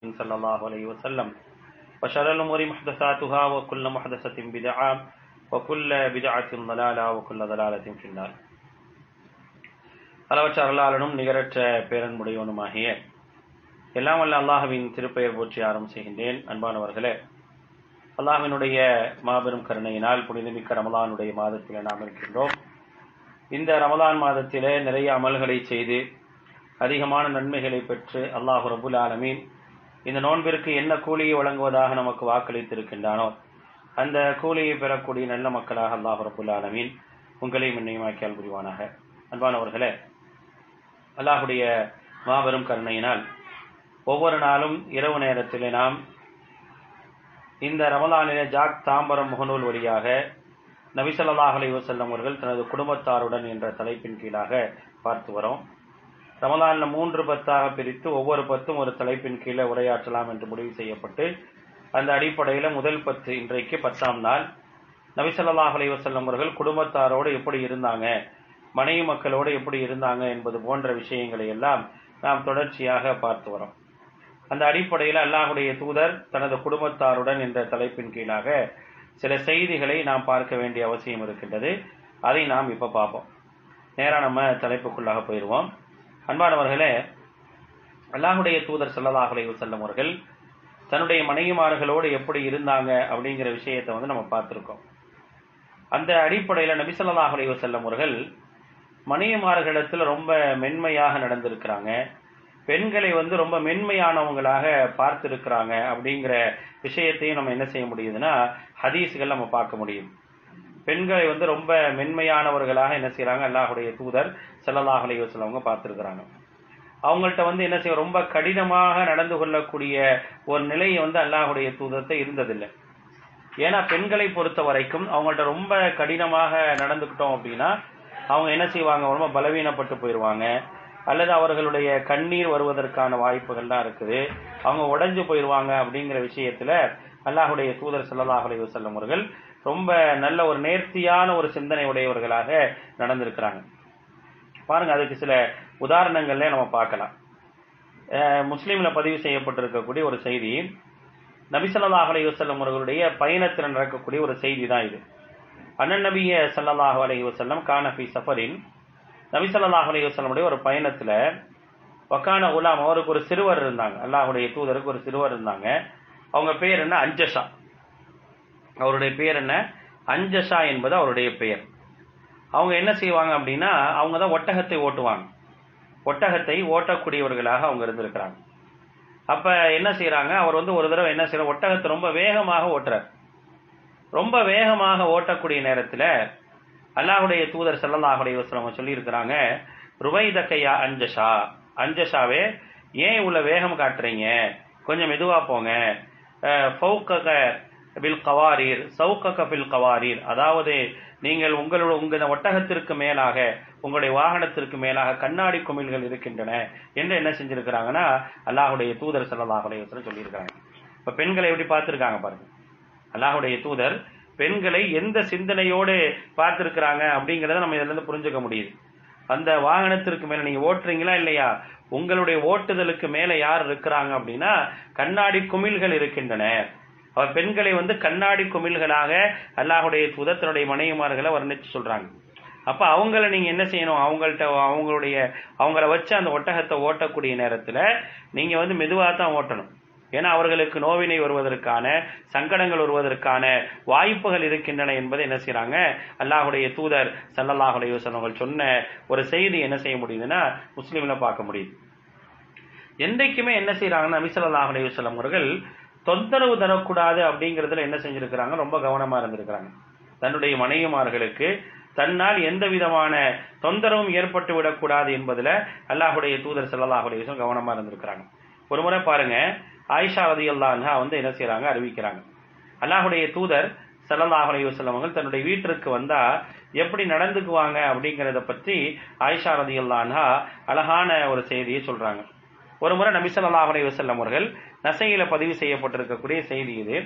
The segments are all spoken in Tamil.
صلى الله عليه وسلم وشر الأمور محدثاتها وكل محدثة بدعة وكل بدعة ضلالة وكل ضلالة في النار அளவற்ற அருளாளனும் நிகரற்ற பேரன்புடையவனுமாகிய எல்லாம் வல்ல அல்லாஹுவின் திருப்பெயர் போற்றி ஆரம்பம் செய்கின்றேன் அன்பானவர்களே அல்லாஹினுடைய மாபெரும் கருணையினால் புனிதமிக்க ரமலானுடைய மாதத்தில் நாம் இருக்கின்றோம் இந்த ரமலான் மாதத்திலே நிறைய அமல்களை செய்து அதிகமான நன்மைகளை பெற்று அல்லாஹு ரபுல் ஆலமீன் இந்த நோன்பிற்கு என்ன கூலியை வழங்குவதாக நமக்கு வாக்களித்திருக்கின்றானோ அந்த கூலியை பெறக்கூடிய நல்ல மக்களாக அல்லாஹ் ரபுல்லாலமீன் உங்களையும் என்னையுமாக்கியால் புரிவானாக. அன்பானவர்களே அல்லாஹுடைய மாபெரும் கருணையினால் ஒவ்வொரு நாளும் இரவு நேரத்தில் நாம் இந்த ரமலானிலே ஜாக் தாம்பரம் முகநூல் வழியாக நபிசல்லாஹ் அலி வசல்லம் அவர்கள் தனது குடும்பத்தாருடன் என்ற தலைப்பின் கீழாக பார்த்து வரோம். ரமலான்ல மூன்று பத்தாக பிரித்து ஒவ்வொரு பத்தும் ஒரு தலைப்பின் கீழே உரையாற்றலாம் என்று முடிவு செய்யப்பட்டு அந்த அடிப்படையில முதல் பத்து இன்றைக்கு பத்தாம் நாள். நபிசல்லாஹ் அலைவசல்லம் அவர்கள் குடும்பத்தாரோடு எப்படி இருந்தாங்க மனைவி மக்களோடு எப்படி இருந்தாங்க என்பது போன்ற விஷயங்களை எல்லாம் நாம் தொடர்ச்சியாக பார்த்து வரோம் அந்த அடிப்படையில் அல்லாஹுடைய தூதர் தனது குடும்பத்தாருடன் என்ற தலைப்பின் கீழாக சில செய்திகளை நாம் பார்க்க வேண்டிய அவசியம் இருக்கின்றது. அதை நாம் இப்ப பார்ப்போம். நேரா நம்ம தலைப்புக்குள்ளாக போயிடுவோம் அன்பானவர்களே அல்லாஹுடைய தூதர் சல்லல்லாஹ் செல்லும் அவர்கள் தன்னுடைய மனைவிமார்களோடு எப்படி இருந்தாங்க அப்படிங்கிற விஷயத்தை வந்து நம்ம பார்த்துருக்கோம். அந்த அடிப்படையில் நபி ஸல்லல்லாஹு செல்லும் அவர்கள் மனைவிமார்களிடத்தில் ரொம்ப மென்மையாக நடந்திருக்கிறாங்க. பெண்களை வந்து ரொம்ப மென்மையானவங்களாக பார்த்திருக்கிறாங்க அப்படிங்கிற விஷயத்தையும் நம்ம என்ன செய்ய முடியுதுன்னா ஹதீஸ்கள் நம்ம பார்க்க முடியும். பெண்களை வந்து ரொம்ப மென்மையானவர்களாக என்ன செய்யறாங்க அல்லாஹுடைய தூதர் செல்லல்லாஹ் சொல்லவங்க பார்த்துருக்கிறாங்க. அவங்கள்ட்ட வந்து என்ன செய்ய ரொம்ப கடினமாக நடந்து கொள்ளக்கூடிய ஒரு நிலை வந்து அல்லாஹுடைய தூதத்தை இருந்ததில்லை. ஏன்னா பெண்களை பொறுத்த வரைக்கும் அவங்கள்ட்ட ரொம்ப கடினமாக நடந்துக்கிட்டோம் அப்படின்னா அவங்க என்ன செய்வாங்க? ரொம்ப பலவீனப்பட்டு போயிடுவாங்க அல்லது அவர்களுடைய கண்ணீர் வருவதற்கான வாய்ப்புகள்லாம் இருக்குது. அவங்க உடைஞ்சு போயிடுவாங்க அப்படிங்கிற விஷயத்துல அல்லாஹுடைய தூதர் சல்லாஹ் அலைஹி அவர்கள் ரொம்ப நல்ல ஒரு நேர்த்தியான ஒரு சிந்தனை உடையவர்களாக நடந்திருக்கிறாங்க. பாருங்க அதுக்கு சில உதாரணங்கள்ல நம்ம பார்க்கலாம். முஸ்லீம்ல பதிவு செய்யப்பட்டிருக்கக்கூடிய ஒரு செய்தி நபிசல்லாஹ் அலைவசல்லம் அவர்களுடைய பயணத்தில் நடக்கக்கூடிய ஒரு செய்தி தான் இது. அண்ணன் நபிய சல்லாஹ் அலைவசல்லம் கானபி சஃபரின் நபிசல்லாஹ் அலைவசல்லமுடைய ஒரு பயணத்துல வக்கான குலாம் அவருக்கு ஒரு சிறுவர் இருந்தாங்க. அல்லாஹுடைய தூதருக்கு ஒரு சிறுவர் இருந்தாங்க. அவங்க பேர் என்ன? அஞ்சஷா. அவருடைய பெயர் என்ன? அஞ்சஷா என்பது அவருடைய பெயர். அவங்க என்ன செய்வாங்க அப்படின்னா அவங்க தான் ஒட்டகத்தை ஓட்டுவாங்க. ஒட்டகத்தை ஓட்டக்கூடியவர்களாக அவங்க இருந்திருக்கிறாங்க. அப்ப என்ன செய்யறாங்க அவர் வந்து ஒரு தடவை என்ன செய்யற ஒட்டகத்தை ரொம்ப வேகமாக ஓட்டுறார். ரொம்ப வேகமாக ஓட்டக்கூடிய நேரத்துல அல்லாஹுடைய தூதர் செல்லல்லாஹுடைய வசலம் சொல்லி இருக்கிறாங்க ருவைதக்கையா அஞ்சஷா? அஞ்சஷாவே ஏன் இவ்வளவு வேகம் காட்டுறீங்க? கொஞ்சம் மெதுவா போங்க. ஃபவுக்கக பில் கவாரீர் சவுக்கக பில் கவாரீர் அதாவது நீங்கள் உங்களோட உங்கள் ஒட்டகத்திற்கு மேலாக உங்களுடைய வாகனத்திற்கு மேலாக கண்ணாடி குமிழ்கள் இருக்கின்றன என்று என்ன செஞ்சிருக்கிறாங்கன்னா அல்லாஹுடைய தூதர் சல்லாஹுடைய சொல்லியிருக்கிறாங்க. இப்ப பெண்களை எப்படி பார்த்திருக்காங்க பாருங்க. அல்லாஹுடைய தூதர் பெண்களை எந்த சிந்தனையோடு பார்த்திருக்கிறாங்க அப்படிங்கறத நம்ம இதுல இருந்து புரிஞ்சுக்க முடியுது. அந்த வாகனத்திற்கு மேல நீங்க ஓட்டுறீங்களா இல்லையா? உங்களுடைய ஓட்டுதலுக்கு மேல யார் இருக்கிறாங்க அப்படின்னா கண்ணாடி குமிழ்கள் இருக்கின்றன. அவர் பெண்களை வந்து கண்ணாடி குமிழ்களாக அல்லாஹுடைய தூதத்தினுடைய மனைவிமார்களை வர்ணித்து சொல்றாங்க. அப்ப அவங்கள நீங்க என்ன செய்யணும்? அவங்கள்ட்ட அவங்களுடைய அவங்கள வச்சு அந்த ஒட்டகத்தை ஓட்டக்கூடிய நேரத்துல நீங்க வந்து மெதுவாக தான் ஓட்டணும். ஏன்னா அவர்களுக்கு நோவினை வருவதற்கான சங்கடங்கள் வருவதற்கான வாய்ப்புகள் இருக்கின்றன என்பதை என்ன செய்யறாங்க அல்லாஹுடைய தூதர் சல்லல்லாஹுடைய வசனங்கள் சொன்ன ஒரு செய்தி என்ன செய்ய முடியுதுன்னா முஸ்லீம்ல பார்க்க முடியுது. என்றைக்குமே என்ன செய்யறாங்கன்னா நபிசல்லாஹுடைய வசலம் அவர்கள் தொந்தரவு தரக்கூடாது அப்படிங்கறதுல என்ன செஞ்சிருக்கிறாங்க? ரொம்ப கவனமா இருந்திருக்கிறாங்க. தன்னுடைய மனைவிமார்களுக்கு தன்னால் எந்த விதமான தொந்தரவும் ஏற்பட்டு விடக்கூடாது என்பதுல அல்லாஹுடைய தூதர் செல்லல்லாஹுடைய கவனமா இருந்திருக்கிறாங்க. ஒரு முறை பாருங்க ஆயிஷா ரதி அல்லான்ஹா வந்து என்ன செய்யறாங்க அறிவிக்கிறாங்க. அல்லாஹுடைய தூதர் சல்லாஹ் அலி தன்னுடைய வீட்டிற்கு வந்தா எப்படி நடந்துக்குவாங்க அப்படிங்கறத பற்றி ஆயிஷா ரதி அல்லான்ஹா அழகான ஒரு செய்தியை சொல்றாங்க. ஒரு முறை நபி ஸல்லல்லாஹு அலைஹி அவர்கள் நசையில பதிவு செய்யப்பட்டிருக்கக்கூடிய செய்தி இது.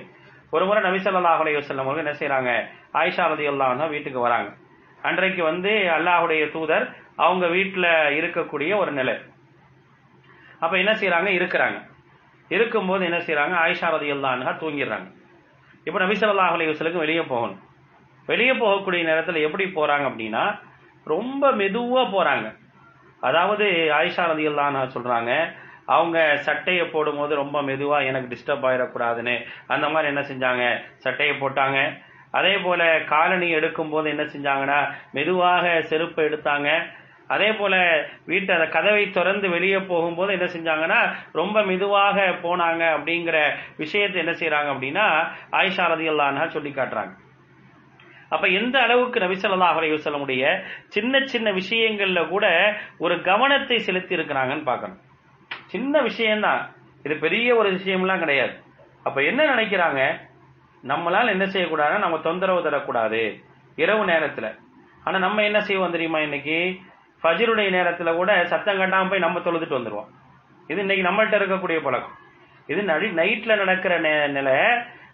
ஒரு முறை நபி ஸல்லல்லாஹு அலைஹி அவர்கள் என்ன செய்யறாங்க ஆயிஷா ரதியல்லாஹு அன்ஹா வீட்டுக்கு வராங்க. அன்றைக்கு வந்து அல்லாஹுடைய தூதர் அவங்க வீட்டுல இருக்கக்கூடிய ஒரு நிலை. அப்ப என்ன செய்யறாங்க இருக்கிறாங்க. இருக்கும்போது என்ன செய்யறாங்க ஆயிஷா ரதியல்லான்ஹா தூங்கிடுறாங்க. இப்போ நபி ஸல்லல்லாஹு அலைஹி வெளியே போகணும். வெளியே போகக்கூடிய நேரத்தில் எப்படி போறாங்க அப்படின்னா ரொம்ப மெதுவா போறாங்க. அதாவது ஆயிஷா தான் சொல்றாங்க அவங்க சட்டையை போடும்போது ரொம்ப மெதுவாக எனக்கு டிஸ்டர்ப் ஆயிடக்கூடாதுன்னு. அந்த மாதிரி என்ன செஞ்சாங்க? சட்டையை போட்டாங்க. அதே போல காலனி எடுக்கும் போது என்ன செஞ்சாங்கன்னா மெதுவாக செருப்பு எடுத்தாங்க. அதே போல வீட்டு அந்த கதவை திறந்து வெளியே போகும்போது என்ன செஞ்சாங்கன்னா ரொம்ப மெதுவாக போனாங்க அப்படிங்கிற விஷயத்தை என்ன செய்யறாங்க அப்படின்னா ஆயிஷா ரதியல்லான்ஹா சொல்லி காட்டுறாங்க. அப்ப எந்த அளவுக்கு நபி ஸல்லல்லாஹு அலைஹி சின்ன சின்ன விஷயங்கள்ல கூட ஒரு கவனத்தை செலுத்தி இருக்கிறாங்கன்னு பார்க்கணும். சின்ன விஷயம்தான் இது பெரிய ஒரு விஷயம்லாம் கிடையாது. அப்ப என்ன நினைக்கிறாங்க? நம்மளால என்ன செய்யக்கூடாதுன்னா நம்ம தொந்தரவு தரக்கூடாது. இரவு நேரத்துல. ஆனா நம்ம என்ன செய்வோம் தெரியுமா இன்னைக்கு? ஃபஜருடைய நேரத்துல கூட சத்தம் கட்டாம போய் நம்ம தொழுதுட்டு வந்துருவோம். இது இன்னைக்கு நம்மள்கிட்ட இருக்கக்கூடிய பழக்கம். இது நடி நைட்ல நடக்கிற நே- நிலை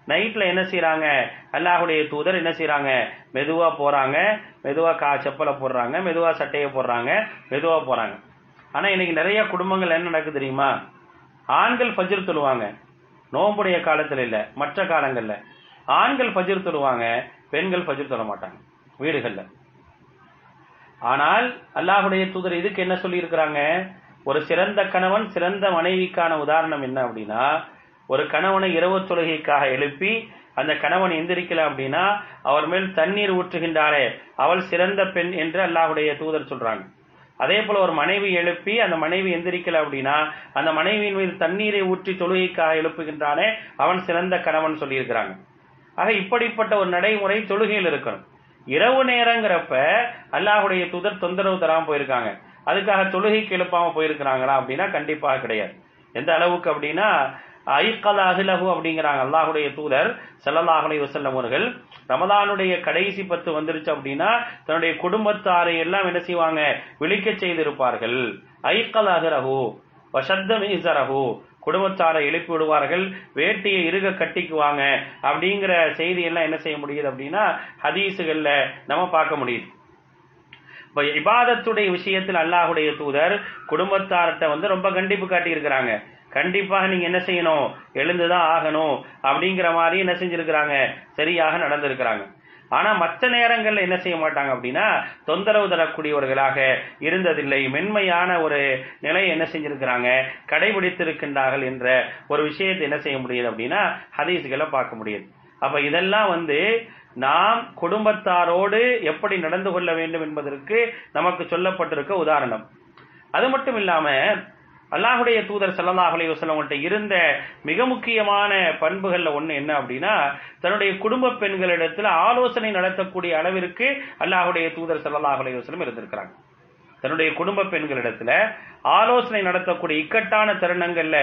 நைட்ல என்ன செய்யறாங்க அல்லாஹுடைய தூதர் என்ன செய்யறாங்க மெதுவா போறாங்க. மெதுவா கா செப்பலை போடுறாங்க. மெதுவா சட்டையை போடுறாங்க. மெதுவா போறாங்க. ஆனா இன்னைக்கு நிறைய குடும்பங்கள் என்ன நடக்குது தெரியுமா? ஆண்கள் பஜிர் தொழுவாங்க. நோம்புடைய காலத்துல இல்ல மற்ற காலங்கள்ல. ஆண்கள் பஜிர் தொழுவாங்க பெண்கள் பஜிர் தொழ மாட்டாங்க வீடுகள்ல. ஆனால் அல்லாஹுடைய தூதர் இதுக்கு என்ன சொல்லி இருக்கிறாங்க ஒரு சிறந்த கணவன் சிறந்த மனைவிக்கான உதாரணம் என்ன அப்படின்னா ஒரு கணவனை இரவு தொழுகைக்காக எழுப்பி அந்த கணவன் எந்திரிக்கல அப்படின்னா அவர் மேல் தண்ணீர் ஊற்றுகின்றாரே அவள் சிறந்த பெண் என்று அல்லாஹுடைய தூதர் சொல்றாங்க. அதே போல ஒரு மனைவி எழுப்பி அந்த மனைவி எந்திரிக்கல அப்படின்னா அந்த மனைவியின் மீது தண்ணீரை ஊற்றி தொழுகைக்காக எழுப்புகின்றானே அவன் சிறந்த கணவன் சொல்லியிருக்கிறாங்க. ஆக இப்படிப்பட்ட ஒரு நடைமுறை தொழுகையில் இருக்கணும். இரவு நேரங்கிறப்ப அல்லாஹுடைய துதர் தொந்தரவு தராம போயிருக்காங்க. அதுக்காக தொழுகைக்கு எழுப்பாம போயிருக்கிறாங்களா அப்படின்னா கண்டிப்பாக கிடையாது. எந்த அளவுக்கு அப்படின்னா ஐக்கல் அகிலகு அப்படிங்கிறாங்க. அல்லாஹுடைய தூதர் ஸல்லல்லாஹு வசல்லம் அவர்கள். ரமலானுடைய கடைசி பத்து வந்துருச்சு அப்படின்னா தன்னுடைய குடும்பத்தாரை எல்லாம் என்ன செய்வாங்க? விழிக்க செய்திருப்பார்கள். ஐக்கல் அகிரஹு வசத்தம் இசரஹு குடும்பத்தாரை எழுப்பி விடுவார்கள். வேட்டியை இருக கட்டிக்குவாங்க. அப்படிங்கிற செய்தி எல்லாம் என்ன செய்ய முடியுது அப்படின்னா ஹதீஸுகளில் நம்ம பார்க்க முடியுது. இப்ப இபாதத்துடைய விஷயத்தில் அல்லாஹுடைய தூதர் குடும்பத்தார்கிட்ட வந்து ரொம்ப கண்டிப்பு காட்டி இருக்கிறாங்க கண்டிப்பாக நீங்க என்ன செய்யணும்? எழுந்துதான் ஆகணும்? அப்படிங்கிற மாதிரி என்ன செஞ்சிருக்கிறாங்க. சரியாக நடந்திருக்கிறாங்க. ஆனா மற்ற நேரங்கள்ல என்ன செய்ய மாட்டாங்க அப்படின்னா தொந்தரவு தரக்கூடியவர்களாக இருந்ததில்லை. மென்மையான ஒரு நிலையை என்ன செஞ்சிருக்கிறாங்க? கடைபிடித்திருக்கின்றார்கள் என்ற ஒரு விஷயத்தை என்ன செய்ய முடியுது அப்படின்னா ஹதீஸ்களை பார்க்க முடியுது. அப்ப இதெல்லாம் வந்து நாம் குடும்பத்தாரோடு எப்படி நடந்து கொள்ள வேண்டும் என்பதற்கு நமக்கு சொல்லப்பட்டிருக்க உதாரணம். அது மட்டும் இல்லாம அல்லாஹுடைய தூதர் ஸல்லல்லாஹு அலைஹி இருந்த மிக முக்கியமான பண்புகள்ல ஒண்ணு என்ன அப்படின்னா தன்னுடைய குடும்ப பெண்களிடத்துல ஆலோசனை நடத்தக்கூடிய அளவிற்கு அல்லாஹுடைய தூதர் ஸல்லல்லாஹு அலைஹி இருந்திருக்கிறாங்க. தன்னுடைய குடும்ப பெண்களிடத்துல ஆலோசனை நடத்தக்கூடிய இக்கட்டான தருணங்கள்ல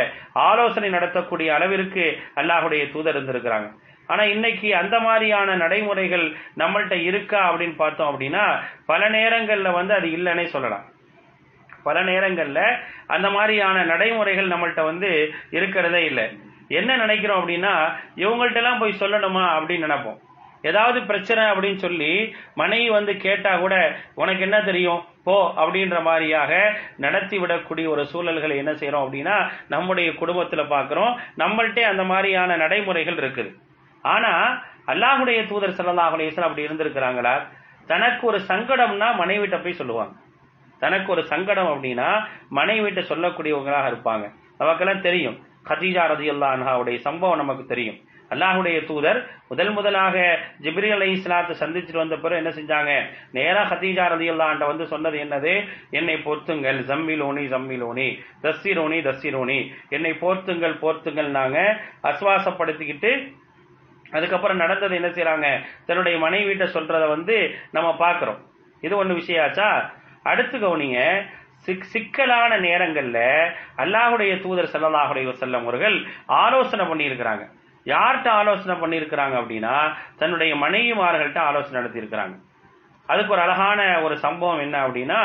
ஆலோசனை நடத்தக்கூடிய அளவிற்கு அல்லாஹுடைய தூதர் இருந்திருக்கிறாங்க. ஆனா இன்னைக்கு அந்த மாதிரியான நடைமுறைகள் நம்மள்ட்ட இருக்கா அப்படின்னு பார்த்தோம் அப்படின்னா பல நேரங்கள்ல வந்து அது இல்லைன்னே சொல்லலாம். பல நேரங்களில் அந்த மாதிரியான நடைமுறைகள் நம்மள்ட்ட வந்து இருக்கிறதே இல்லை. என்ன நினைக்கிறோம் அப்படின்னா இவங்கள்ட்டெல்லாம் போய் சொல்லணுமா அப்படின்னு நினைப்போம். ஏதாவது பிரச்சனை அப்படின்னு சொல்லி மனைவி வந்து கேட்டா கூட உனக்கு என்ன தெரியும்? போ அப்படின்ற மாதிரியாக நடத்தி விடக்கூடிய ஒரு சூழல்களை என்ன செய்யறோம் அப்படின்னா நம்முடைய குடும்பத்துல பாக்குறோம். நம்மள்ட்டே அந்த மாதிரியான நடைமுறைகள் இருக்குது. ஆனா அல்லாஹுடைய தூதர் ஸல்லல்லாஹு அப்படி இருந்திருக்கிறாங்களா? தனக்கு ஒரு சங்கடம்னா மனைவிட்ட போய் சொல்லுவாங்க. தனக்கு ஒரு சங்கடம் அப்படின்னா மனைவிட்ட சொல்லக்கூடியவங்களாக இருப்பாங்க. நமக்கெல்லாம் தெரியும். ஹதீஜா ரதி அல்லாஹாவுடைய சம்பவம் நமக்கு தெரியும். அல்லாஹுடைய தூதர் முதல் முதலாக ஜிப்ரி அலி இஸ்லாத்தை சந்திச்சுட்டு வந்த பிறகு என்ன செஞ்சாங்க? நேரா ஹதீஜா ரதி அல்லாண்ட வந்து சொன்னது என்னது? என்னை போர்த்துங்கள் ஜம்மிலோனி ஜம்மிலோனி தஸ்ஸிரோனி தஸ்ஸிரோனி. என்னை போர்த்துங்கள் போர்த்துங்கள் நாங்க அஸ்வாசப்படுத்திக்கிட்டு அதுக்கப்புறம் நடந்தது என்ன செய்யறாங்க தன்னுடைய மனைவிட்ட சொல்றத வந்து நம்ம பாக்குறோம் இது ஒன்று விஷயாச்சா அடுத்து கவனிங்க சிக் சிக்கலான நேரங்கள்ல அல்லாஹுடைய தூதர் ஸல்லல்லாஹு செல்லம் அவர்கள் ஆலோசனை பண்ணியிருக்கிறாங்க. யார்கிட்ட ஆலோசனை பண்ணியிருக்கிறாங்க அப்படின்னா தன்னுடைய மனைவிமார்கள்ட்ட ஆலோசனை நடத்தியிருக்கிறாங்க. அதுக்கு ஒரு அழகான ஒரு சம்பவம் என்ன அப்படின்னா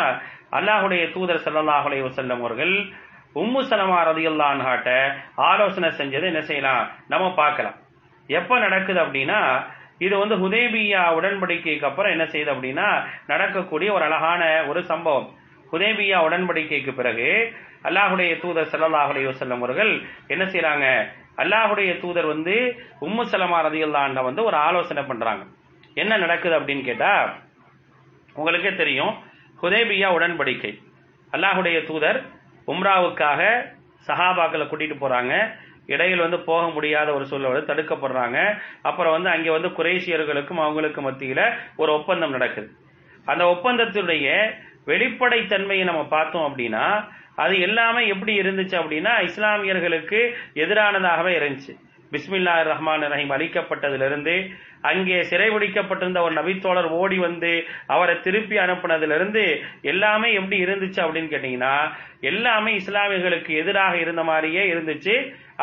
அல்லாஹுடைய தூதர் ஸல்லல்லாஹு செல்லம் அவர்கள் உம்மு சலமா ரதியுல்லான்ஹாட்ட ஆலோசனை செஞ்சதை என்ன செய்யலாம்? நம்ம பார்க்கலாம். எப்ப நடக்குது அப்படின்னா இது வந்து ஹுதேபியா உடன்படிக்கைக்கு அப்புறம் என்ன செய்யுது அப்படின்னா நடக்கக்கூடிய ஒரு அழகான ஒரு சம்பவம். ஹுதேபியா உடன்படிக்கைக்கு பிறகு அல்லாஹுடைய தூதர் ஸல்லல்லாஹு செல்லம் அவர்கள் என்ன செய்யறாங்க அல்லாஹுடைய தூதர் வந்து உம்மு சலமா ரதியுல்லாண்ட வந்து ஒரு ஆலோசனை பண்றாங்க. என்ன நடக்குது அப்படின்னு கேட்டா உங்களுக்கே தெரியும் ஹுதேபியா உடன்படிக்கை. அல்லாஹுடைய தூதர் உம்ராவுக்காக சஹாபாக்களை கூட்டிட்டு போறாங்க. இடையில் வந்து போக முடியாத ஒரு சூழல் வந்து தடுக்கப்படுறாங்க. அப்புறம் வந்து அங்கே வந்து குரேஷியர்களுக்கும் அவங்களுக்கு மத்தியில் ஒரு ஒப்பந்தம் நடக்குது. அந்த ஒப்பந்தத்துடைய வெளிப்படைத்தன்மையை நம்ம பார்த்தோம் அப்படின்னா அது எல்லாமே எப்படி இருந்துச்சு அப்படின்னா இஸ்லாமியர்களுக்கு எதிரானதாகவே இருந்துச்சு. பிஸ்மில்லா ரஹ்மான் ரஹீம் அளிக்கப்பட்டதிலிருந்து அங்கே சிறைபிடிக்கப்பட்டிருந்த ஒரு நபித்தோழர் ஓடி வந்து அவரை திருப்பி அனுப்புனதிலிருந்து எல்லாமே எப்படி இருந்துச்சு அப்படின்னு கேட்டீங்கன்னா எல்லாமே இஸ்லாமியர்களுக்கு எதிராக இருந்த மாதிரியே இருந்துச்சு.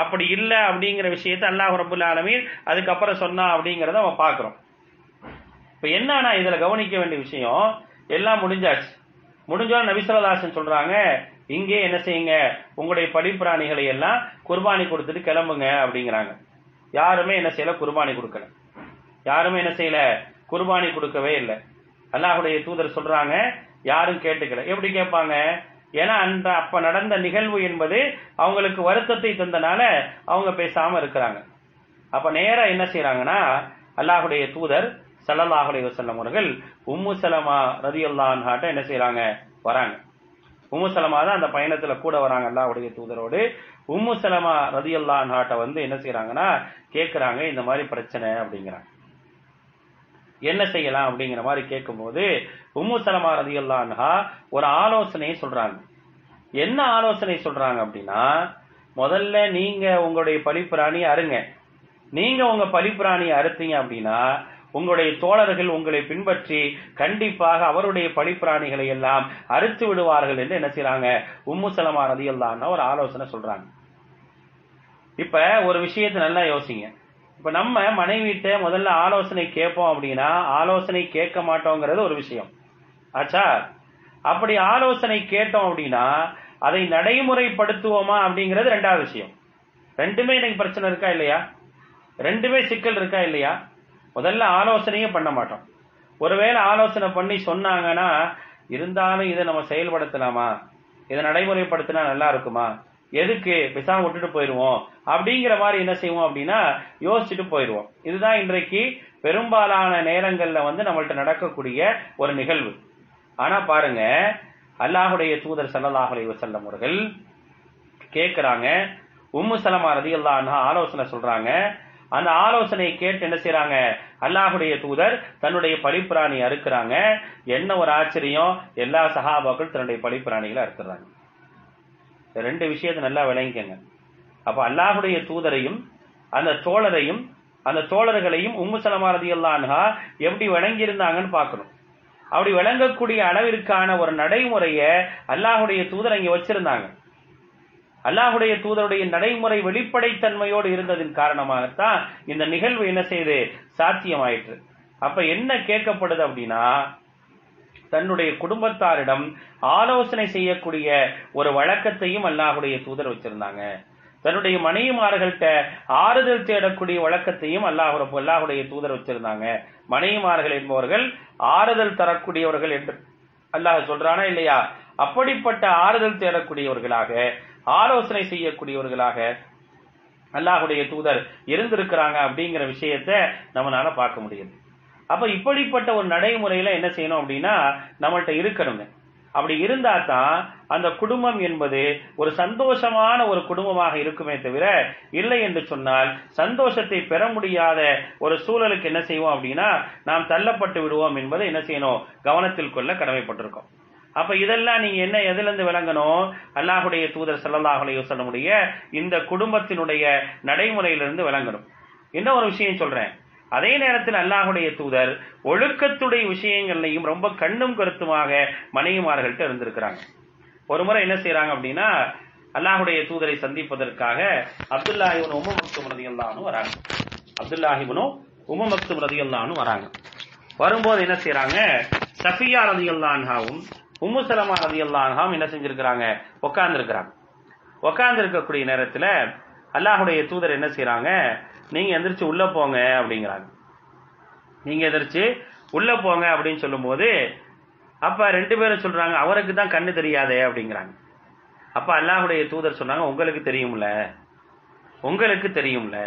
அப்படி இல்லை அப்படிங்கிற விஷயத்தை அல்லாஹ் ரபுல் ஆலமீன் அதுக்கப்புறம் சொன்னா அப்படிங்கிறத அவன் பார்க்குறோம். இப்போ என்னன்னா இதில் கவனிக்க வேண்டிய விஷயம் எல்லாம் முடிஞ்சாச்சு. முடிஞ்சோம் நபிசரதாசன் சொல்றாங்க இங்கே என்ன செய்யுங்க? உங்களுடைய படிப்பிராணிகளை எல்லாம் குர்பானி கொடுத்துட்டு கிளம்புங்க அப்படிங்கிறாங்க. யாருமே என்ன செய்யல? குர்பானி கொடுக்கல. யாருமே என்ன செய்யல? குர்பானி கொடுக்கவே இல்லை. அல்லாஹுடைய தூதர் சொல்றாங்க யாரும் கேட்டுக்கல. எப்படி கேட்பாங்க? ஏன்னா அந்த அப்ப நடந்த நிகழ்வு என்பது அவங்களுக்கு வருத்தத்தை தந்தனால அவங்க பேசாம இருக்கிறாங்க. அப்ப நேரா என்ன செய்யறாங்கன்னா அல்லாஹுடைய தூதர் ஸல்லல்லாஹு அலைஹி அவர்கள் உம்மு சலமா ரதியல்லான்ஹாட்ட என்ன செய்யறாங்க வராங்க. உம்மு சலமா தான் அந்த பயணத்துல கூட வராங்க அல்லாவுடைய தூதரோடு. உம்மு சலமா நாட்டை வந்து என்ன செய்யறாங்கன்னா கேட்கிறாங்க இந்த மாதிரி பிரச்சனை அப்படிங்கிறாங்க. என்ன செய்யலாம் அப்படிங்கிற மாதிரி கேட்கும்போது உம்மு சலமா ரதியல்லான்ஹா ஒரு ஆலோசனையை சொல்றாங்க. என்ன ஆலோசனை சொல்றாங்க அப்படின்னா முதல்ல நீங்க உங்களுடைய பலிப்பிராணி அருங்க நீங்க உங்க பலிப்பிராணியை அறுத்தீங்க அப்படின்னா உங்களுடைய தோழர்கள் உங்களை பின்பற்றி கண்டிப்பாக அவருடைய பழிப்பிராணிகளை எல்லாம் அறுத்து விடுவார்கள் என்று என்ன செய்யறாங்க உம்முசலமா சலமா ஒரு ஆலோசனை சொல்றாங்க. இப்ப ஒரு விஷயத்தை நல்லா யோசிங்க. இப்ப நம்ம மனைவிட்ட முதல்ல ஆலோசனை கேட்போம் அப்படின்னா ஆலோசனை கேட்க மாட்டோங்கிறது ஒரு விஷயம். ஆச்சா? அப்படி ஆலோசனை கேட்டோம் அப்படின்னா அதை நடைமுறைப்படுத்துவோமா அப்படிங்கிறது ரெண்டாவது விஷயம். ரெண்டுமே எனக்கு பிரச்சனை இருக்கா இல்லையா? ரெண்டுமே சிக்கல் இருக்கா இல்லையா? முதல்ல ஆலோசனையே பண்ண மாட்டோம். ஒருவேளை ஆலோசனை பண்ணி சொன்னாங்கன்னா இருந்தாலும் இதை நம்ம செயல்படுத்தலாமா? இதை நடைமுறைப்படுத்தினா நல்லா இருக்குமா? எதுக்கு? பேசாம விட்டுட்டு போயிடுவோம். அப்படிங்கிற மாதிரி என்ன செய்வோம் அப்படின்னா யோசிச்சுட்டு போயிடுவோம். இதுதான் இன்றைக்கு பெரும்பாலான நேரங்கள்ல வந்து நம்மள்ட்ட நடக்கக்கூடிய ஒரு நிகழ்வு. ஆனா பாருங்க அல்லாஹுடைய தூதர் ஸல்லல்லாஹு அலைஹி வஸல்லம் அவர்கள் கேட்கிறாங்க உம்மு சலமா ரதியல்லாஹு ஆலோசனை சொல்றாங்க. அந்த ஆலோசனையை கேட்டு என்ன செய்யறாங்க அல்லாஹுடைய தூதர் தன்னுடைய பழிப்பிராணி அறுக்கிறாங்க. என்ன ஒரு ஆச்சரியம்? எல்லா சகாபாக்கள் தன்னுடைய பழிப்பிராணிகளை அறுக்கிறாங்க. ரெண்டு விஷயத்தை நல்லா விளங்கிக்கங்க. அப்ப அல்லாஹுடைய தூதரையும் அந்த தோழரையும் அந்த தோழர்களையும் உம்மு சலமா எப்படி வணங்கி இருந்தாங்கன்னு பார்க்கணும். அப்படி விளங்கக்கூடிய அளவிற்கான ஒரு நடைமுறைய அல்லாஹுடைய தூதர் அங்க வச்சிருந்தாங்க. அல்லாஹுடைய தூதருடைய நடைமுறை வெளிப்படைத்தன்மையோடு இருந்ததின் காரணமாகத்தான் இந்த நிகழ்வு என்ன செய்து? சாத்தியமாயிற்று. அப்ப என்ன கேட்கப்படுது அப்படின்னா தன்னுடைய குடும்பத்தாரிடம் ஆலோசனை செய்யக்கூடிய ஒரு வழக்கத்தையும் அல்லாஹுடைய தூதர் வச்சிருந்தாங்க. தன்னுடைய மனைவிமார்கள்ட்ட ஆறுதல் தேடக்கூடிய வழக்கத்தையும் அல்லாஹ் அல்லாஹுடைய தூதர் வச்சிருந்தாங்க. மனைவிமார்கள் என்பவர்கள் ஆறுதல் தரக்கூடியவர்கள் என்று. அல்லாஹ் சொல்றானா இல்லையா? அப்படிப்பட்ட ஆறுதல் தேடக்கூடியவர்களாக ஆலோசனை செய்யக்கூடியவர்களாக அல்லாஹுடைய தூதர் இருந்திருக்கிறாங்க அப்படிங்கிற விஷயத்த நம்மளால பார்க்க முடியுது. அப்ப இப்படிப்பட்ட ஒரு நடைமுறையில என்ன செய்யணும் அப்படின்னா நம்மள்ட்ட இருக்கணுங்க. அப்படி இருந்தா தான் அந்த குடும்பம் என்பது ஒரு சந்தோஷமான ஒரு குடும்பமாக இருக்குமே தவிர இல்லை என்று சொன்னால் சந்தோஷத்தை பெற முடியாத ஒரு சூழலுக்கு என்ன செய்வோம் அப்படின்னா நாம் தள்ளப்பட்டு விடுவோம் என்பதை என்ன செய்யணும்? கவனத்தில் கொள்ள கடமைப்பட்டிருக்கோம். அப்ப இதெல்லாம் நீங்க என்ன எதுல இருந்து விளங்கணும்? அல்லாஹுடைய தூதர் ஸல்லல்லாஹு அலைஹி இந்த குடும்பத்தினுடைய நடைமுறையிலிருந்து விளங்கணும். என்ன ஒரு விஷயம் சொல்றேன். அதே நேரத்தில் அல்லாஹுடைய தூதர் ஒழுக்கத்துடைய விஷயங்கள்லையும் ரொம்ப கண்ணும் கருத்துமாக மனைவிமார்கள்ட்ட இருந்திருக்கிறாங்க. ஒரு முறை என்ன செய்யறாங்க அப்படின்னா அல்லாஹுடைய தூதரை சந்திப்பதற்காக அப்துல்லாஹிபன் உம மக்தும் ரதியல்லான்னு வராங்க. அப்துல்லாஹிபனும் உம மக்தும் ரதியல்லான்னு வராங்க. வரும்போது என்ன செய்யறாங்க சஃபியா ரதியல்லான்ஹாவும் உம்மு சலமா அல்லாஹாம் என்ன செஞ்சிருக்கிறாங்க? உட்கார்ந்து இருக்கிறாங்க உட்கார்ந்து இருக்கக்கூடிய நேரத்துல அல்லாஹுடைய தூதர் என்ன செய்யறாங்க நீங்க எந்திரிச்சு உள்ள போங்க அப்படிங்கிறாங்க. நீங்க எந்திரிச்சு உள்ள போங்க அப்படின்னு சொல்லும்போது அப்ப ரெண்டு பேரும் சொல்றாங்க அவருக்கு தான் கண்ணு தெரியாதே அப்படிங்கிறாங்க. அப்ப அல்லாஹுடைய தூதர் சொன்னாங்க உங்களுக்கு தெரியும்ல? உங்களுக்கு தெரியும்ல?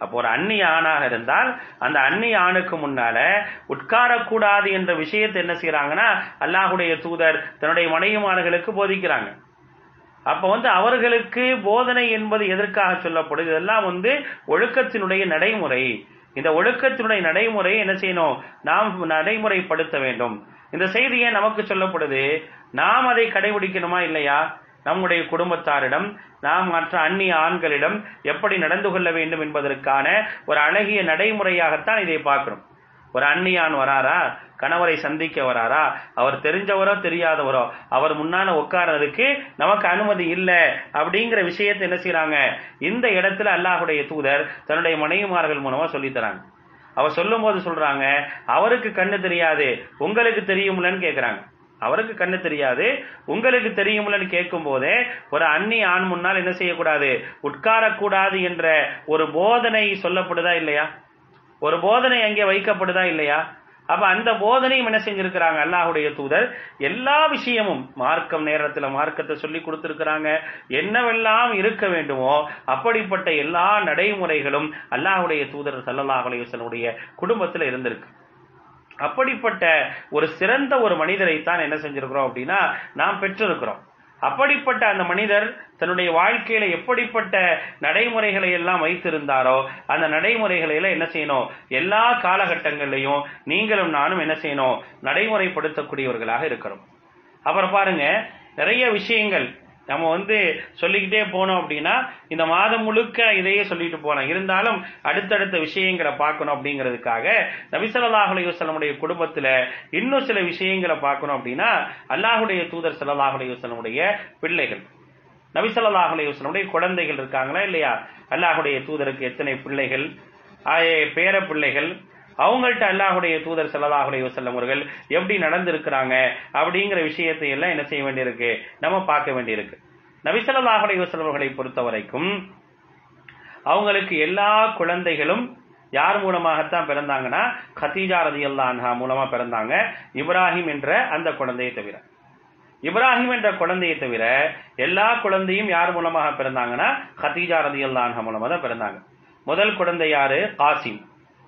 அப்போ ஒரு அந்நிய ஆணாக இருந்தால் அந்த அந்நிய ஆணுக்கு முன்னால உட்காரக்கூடாது என்ற விஷயத்தை என்ன செய்யறாங்கன்னா அல்லாஹுடைய தூதர் தன்னுடைய மனைவிமார்களுக்கு போதிக்கிறாங்க. அப்ப வந்து அவர்களுக்கு போதனை என்பது எதற்காக சொல்லப்படுது? இதெல்லாம் வந்து ஒழுக்கத்தினுடைய நடைமுறை. இந்த ஒழுக்கத்தினுடைய நடைமுறையை என்ன செய்யணும்? நாம் நடைமுறைப்படுத்த வேண்டும். இந்த செய்தியை நமக்கு சொல்லப்படுது? நாம் அதை கடைபிடிக்கணுமா இல்லையா? நம்முடைய குடும்பத்தாரிடம் நாம் மற்ற அந்நிய ஆண்களிடம் எப்படி நடந்து கொள்ள வேண்டும் என்பதற்கான ஒரு அழகிய நடைமுறையாகத்தான் இதை பார்க்கிறோம். ஒரு அந்நியான் வராரா? கணவரை சந்திக்க வராரா? அவர் தெரிஞ்சவரோ தெரியாதவரோ? அவர் முன்னான உட்கார்றதுக்கு நமக்கு அனுமதி இல்லை அப்படிங்கிற விஷயத்தை என்ன செய்யறாங்க இந்த இடத்துல அல்லாஹுடைய தூதர் தன்னுடைய மனைவிமார்கள் மூலமா சொல்லித்தராங்க அவர் சொல்லும் போது சொல்றாங்க அவருக்கு கண்ணு தெரியாது உங்களுக்கு தெரியும்லன்னு கேட்கிறாங்க அவருக்கு கண்ணு தெரியாது. உங்களுக்கு தெரியும்லன்னு கேட்கும் போதே ஒரு அந்நிய ஆண் முன்னால் என்ன செய்யக்கூடாது? உட்காரக்கூடாது என்ற ஒரு போதனை சொல்லப்படுதா இல்லையா? ஒரு போதனை அங்கே வைக்கப்படுதா இல்லையா? அப்ப அந்த போதனையும் என்ன செஞ்சிருக்கிறாங்க? அல்லாஹுடைய தூதர் எல்லா விஷயமும் மார்க்கம் நேரத்துல மார்க்கத்தை சொல்லி கொடுத்திருக்கிறாங்க. என்னவெல்லாம் இருக்க வேண்டுமோ அப்படிப்பட்ட எல்லா நடைமுறைகளும் அல்லாஹுடைய தூதர் சல்லல்லாஹ் அலையுடைய குடும்பத்துல இருந்திருக்கு. அப்படிப்பட்ட ஒரு சிறந்த ஒரு மனிதரை தான் என்ன செஞ்சிருக்கிறோம் அப்படின்னா நாம் பெற்றிருக்கிறோம். அப்படிப்பட்ட அந்த மனிதர் தன்னுடைய வாழ்க்கையில எப்படிப்பட்ட நடைமுறைகளை எல்லாம் வைத்திருந்தாரோ அந்த நடைமுறைகளை எல்லாம் என்ன செய்யணும்? எல்லா காலகட்டங்கள்லையும் நீங்களும் நானும் என்ன செய்யணும்? நடைமுறைப்படுத்தக்கூடியவர்களாக இருக்கிறோம் அப்புறம் பாருங்க நிறைய விஷயங்கள் நம்ம வந்து சொல்லிக்கிட்டே போனோம் அப்படின்னா இந்த மாதம் முழுக்க இதையே சொல்லிட்டு போனோம் இருந்தாலும் அடுத்தடுத்த விஷயங்களை பார்க்கணும் அப்படிங்கிறதுக்காக நபிசல்லாஹ் அலையுசல்லமுடைய குடும்பத்துல இன்னும் சில விஷயங்களை பார்க்கணும் அப்படின்னா அல்லாஹுடைய தூதர் சல்லாஹ் அலையுசல்லமுடைய பிள்ளைகள். நபிசல்லாஹ் அலையுசல்லமுடைய குழந்தைகள் இருக்காங்களா இல்லையா? அல்லாஹுடைய தூதருக்கு எத்தனை பிள்ளைகள்? பேர பிள்ளைகள் அவங்கள்ட்ட அல்லாஹுடைய தூதர் செல்லதாகுடைய வசல்லம் அவர்கள் எப்படி நடந்திருக்கிறாங்க அப்படிங்கிற விஷயத்தை எல்லாம் என்ன செய்ய வேண்டியிருக்கு? நம்ம பார்க்க வேண்டியிருக்கு. நபிசல்லாஹுடைய வசல்லம் அவர்களை பொறுத்த வரைக்கும் அவங்களுக்கு எல்லா குழந்தைகளும் யார் மூலமாகத்தான் பிறந்தாங்கன்னா? கத்தீஜா ரதி அல்லான்ஹா மூலமா பிறந்தாங்க. இப்ராஹிம் என்ற அந்த குழந்தையை தவிர. இப்ராஹிம் என்ற குழந்தையை தவிர எல்லா குழந்தையும் யார் மூலமாக பிறந்தாங்கன்னா? ஹத்தீஜா ரதி அல்லான்ஹா மூலமா தான் பிறந்தாங்க. முதல் குழந்தை யாரு? காசிம்.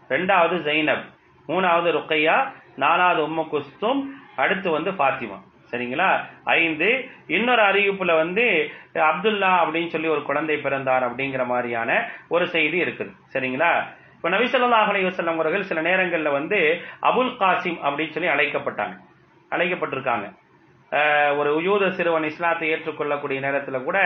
ரெண்டாவது ஜெய்னப் மூணாவது ருக்கையா நாலாவது உம்ம குஸ்தும் அடுத்து வந்து ஃபாத்திமா. சரிங்களா? ஐந்து இன்னொரு அறிவிப்புல வந்து அப்துல்லா அப்படின்னு சொல்லி ஒரு குழந்தை பிறந்தார் அப்படிங்கிற மாதிரியான ஒரு செய்தி இருக்குது. சரிங்களா? இப்ப நபிசல்லாஹ் அலி வசல்லம் அவர்கள் சில நேரங்கள்ல வந்து அபுல் காசிம் அப்படின்னு சொல்லி அழைக்கப்பட்டாங்க. அழைக்கப்பட்டிருக்காங்க. ஒரு யூத சிறுவன் இஸ்லாத்தை ஏற்றுக்கொள்ளக்கூடிய நேரத்தில் கூட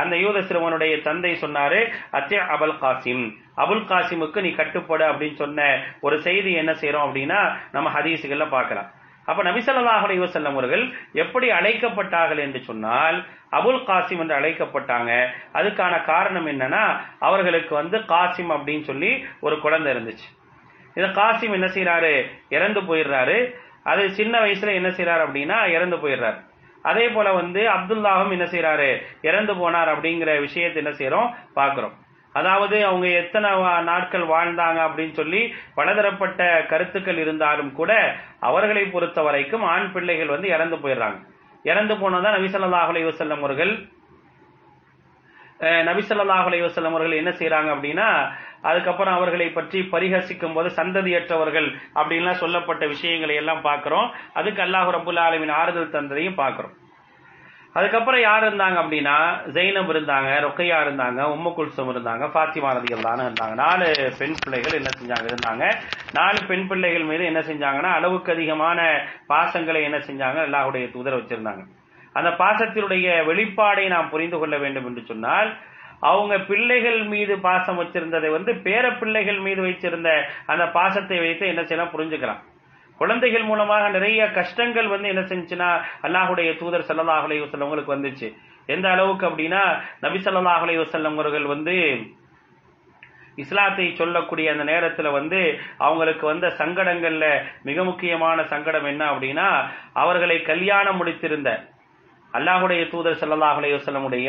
அந்த யூத சிறுவனுடைய தந்தை சொன்னாரு அத்தே அபுல் காசிம். அபுல் காசிமுக்கு நீ கட்டுப்படு அப்படின்னு சொன்ன ஒரு செய்தி என்ன செய்யறோம் அப்படின்னா நம்ம ஹதீசுகள்ல பார்க்கலாம். அப்ப நபிசல்லாஹுடைய அலைவசல்லம் அவர்கள் எப்படி அழைக்கப்பட்டார்கள் என்று சொன்னால் அபுல் காசிம் என்று அழைக்கப்பட்டாங்க. அதுக்கான காரணம் என்னன்னா அவர்களுக்கு வந்து காசிம் அப்படின்னு சொல்லி ஒரு குழந்தை இருந்துச்சு. இந்த காசிம் என்ன செய்யறாரு இறந்து போயிடுறாரு. அது சின்ன வயசுல என்ன செய்யறாரு அப்படின்னா இறந்து போயிடுறாரு. அதே போல வந்து அப்துல்லாவும் என்ன செய்யறாரு இறந்து போனார் அப்படிங்கிற விஷயத்தை என்ன செய்யறோம் பாக்குறோம் அதாவது அவங்க எத்தனை நாட்கள் வாழ்ந்தாங்க அப்படின்னு சொல்லி பலதரப்பட்ட கருத்துக்கள் இருந்தாலும் கூட அவர்களை பொறுத்த வரைக்கும் ஆண் பிள்ளைகள் வந்து இறந்து போயிடுறாங்க. இறந்து போனதான் நபிசல்லாஹ் அலி வசல்லம் அவர்கள் நபிசல்லாஹ் அலி அவர்கள் என்ன செய்யறாங்க அப்படின்னா அதுக்கப்புறம் அவர்களை பற்றி பரிகசிக்கும் போது சந்ததியற்றவர்கள் அப்படின்லாம் சொல்லப்பட்ட விஷயங்களை எல்லாம் பார்க்கிறோம். அதுக்கு அல்லாஹ் ரபுல் ஆலமின் ஆறுதல் தந்ததையும் பார்க்கிறோம். அதுக்கப்புறம் யார் இருந்தாங்க அப்படின்னா ஜெயினம் இருந்தாங்க ரொக்கையா இருந்தாங்க உம்ம குல்சம் இருந்தாங்க பாத்திமா நதிகள் தானே இருந்தாங்க. நாலு பெண் பிள்ளைகள் என்ன செஞ்சாங்க இருந்தாங்க. நாலு பெண் பிள்ளைகள் மீது என்ன செஞ்சாங்கன்னா அளவுக்கு அதிகமான பாசங்களை என்ன செஞ்சாங்க அல்லாஹுடைய தூதர் வச்சிருந்தாங்க. அந்த பாசத்தினுடைய வெளிப்பாடை நாம் புரிந்து கொள்ள வேண்டும் என்று சொன்னால் அவங்க பிள்ளைகள் மீது பாசம் வச்சிருந்ததை வந்து பேர பிள்ளைகள் மீது வைச்சிருந்த அந்த பாசத்தை வைத்து என்ன செய்யலாம்? புரிஞ்சுக்கலாம். குழந்தைகள் மூலமாக நிறைய கஷ்டங்கள் வந்து என்ன செஞ்சுன்னா அல்லாஹுடைய தூதர் சல்லாஹ் அலி உங்களுக்கு வந்துச்சு. எந்த அளவுக்கு அப்படின்னா நபி சல்லாஹ் அலி அவர்கள் வந்து இஸ்லாத்தை சொல்லக்கூடிய அந்த நேரத்துல வந்து அவங்களுக்கு வந்த சங்கடங்கள்ல மிக முக்கியமான சங்கடம் என்ன அப்படின்னா அவர்களை கல்யாணம் முடித்திருந்த அல்லாஹுடைய தூதர் சல்லாஹ் அலையுசல்லமுடைய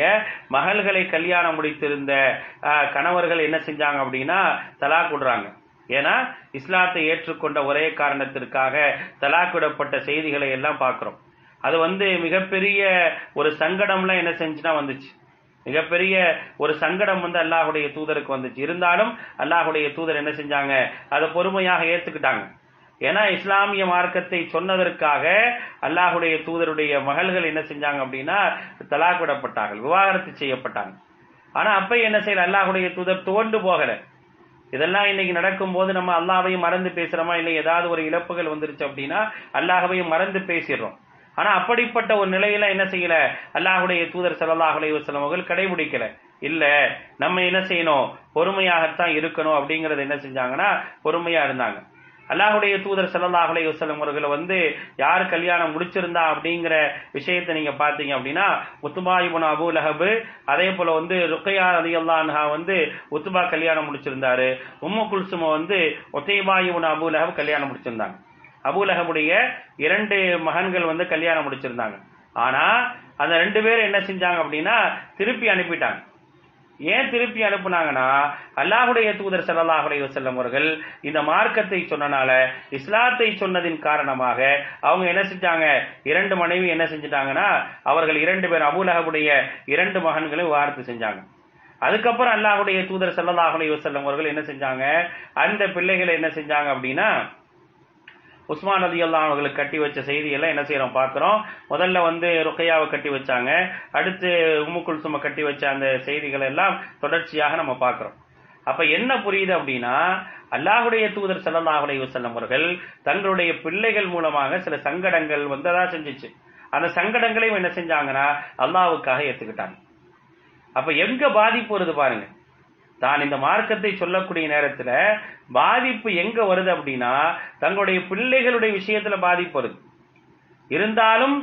மகள்களை கல்யாணம் முடித்திருந்த கணவர்கள் என்ன செஞ்சாங்க அப்படின்னா தலா விடுறாங்க. ஏன்னா இஸ்லாத்தை ஏற்றுக்கொண்ட ஒரே காரணத்திற்காக தலாக் விடப்பட்ட செய்திகளை எல்லாம் பார்க்கிறோம். அது வந்து மிகப்பெரிய ஒரு சங்கடம்லாம் என்ன செஞ்சுன்னா வந்துச்சு. மிகப்பெரிய ஒரு சங்கடம் வந்து அல்லாஹுடைய தூதருக்கு வந்துச்சு. இருந்தாலும் அல்லாஹுடைய தூதர் என்ன செஞ்சாங்க? அதை பொறுமையாக ஏத்துக்கிட்டாங்க. ஏன்னா இஸ்லாமிய மார்க்கத்தை சொன்னதற்காக அல்லாஹுடைய தூதருடைய மகள்கள் என்ன செஞ்சாங்க அப்படின்னா தலாக் விடப்பட்டார்கள் விவாகரத்து செய்யப்பட்டாங்க. ஆனா அப்ப என்ன செய்யல? அல்லாஹுடைய தூதர் துவண்டு போகல. இதெல்லாம் இன்னைக்கு நடக்கும்போது நம்ம அல்லாஹையும் மறந்து பேசுறோமா? இல்லை ஏதாவது ஒரு இழப்புகள் வந்துருச்சு அப்படின்னா அல்லாஹவையும் மறந்து பேசிடுறோம். ஆனா அப்படிப்பட்ட ஒரு நிலையில என்ன செய்யல? அல்லாஹுடைய தூதர் ஸல்லல்லாஹு அலைஹி அவர்கள் கடைபிடிக்கல. இல்ல நம்ம என்ன செய்யணும்? பொறுமையாகத்தான் இருக்கணும் அப்படிங்கறது என்ன செஞ்சாங்கன்னா பொறுமையா இருந்தாங்க. அல்லாஹுடைய தூதர் ஸல்லல்லாஹு அலைஹி வஸல்லம் அவர்களை வந்து யார் கல்யாணம் முடிச்சிருந்தா? அப்படிங்கிற விஷயத்தை நீங்க பாத்தீங்க அப்படின்னா உத்துபா இப்னு அபு லஹபு அதே போல வந்து ருக்கையா அலி அல்லான்ஹா வந்து உத்துபா கல்யாணம் முடிச்சிருந்தாரு. உம்மு குல்சும வந்து ஒத்தேபா இப்னு அபூ லஹப் கல்யாணம் முடிச்சிருந்தாங்க. அபு லஹபுடைய இரண்டு மகன்கள் வந்து கல்யாணம் முடிச்சிருந்தாங்க. ஆனா அந்த ரெண்டு பேரும் என்ன செஞ்சாங்க அப்படின்னா திருப்பி அனுப்பிட்டாங்க. ஏன் திருப்பி அனுப்புனாங்கன்னா அல்லாஹுடைய தூதர் ஸல்லல்லாஹு செல்லம் அவர்கள் இந்த மார்க்கத்தை சொன்னனால இஸ்லாத்தை சொன்னதின் காரணமாக அவங்க என்ன செஞ்சாங்க? இரண்டு மனைவி என்ன செஞ்சிட்டாங்கன்னா அவர்கள் இரண்டு பேர் அபுலகவுடைய இரண்டு மகன்களையும் வார்த்தை செஞ்சாங்க. அதுக்கப்புறம் அல்லாஹுடைய தூதர் ஸல்லல்லாஹு செல்லம் அவர்கள் என்ன செஞ்சாங்க? அந்த பிள்ளைகளை என்ன செஞ்சாங்க அப்படின்னா உஸ்மான் ரதி அவர்களுக்கு கட்டி வச்ச செய்தியெல்லாம் என்ன செய்யறோம் பார்க்கிறோம். முதல்ல வந்து ருக்கையாவை கட்டி வச்சாங்க. அடுத்து உம்மு குல்சும கட்டி வச்ச அந்த செய்திகள் எல்லாம் தொடர்ச்சியாக நம்ம பார்க்கிறோம். அப்ப என்ன புரியுது அப்படின்னா அல்லாஹுடைய தூதர் ஸல்லல்லாஹு செல்லம் அவர்கள் தங்களுடைய பிள்ளைகள் மூலமாக சில சங்கடங்கள் வந்ததா செஞ்சுச்சு. அந்த சங்கடங்களையும் என்ன செஞ்சாங்கன்னா அல்லாஹ்வுக்காக ஏத்துக்கிட்டாங்க. அப்ப எங்க பாதிப்பு வருது பாருங்க. தான் இந்த மார்க்கத்தை சொல்லக்கூடிய நேரத்துல பாதிப்பு எங்க வருது அப்படின்னா தங்களுடைய பிள்ளைகளுடைய விஷயத்துல பாதிப்பு வருது. இருந்தாலும்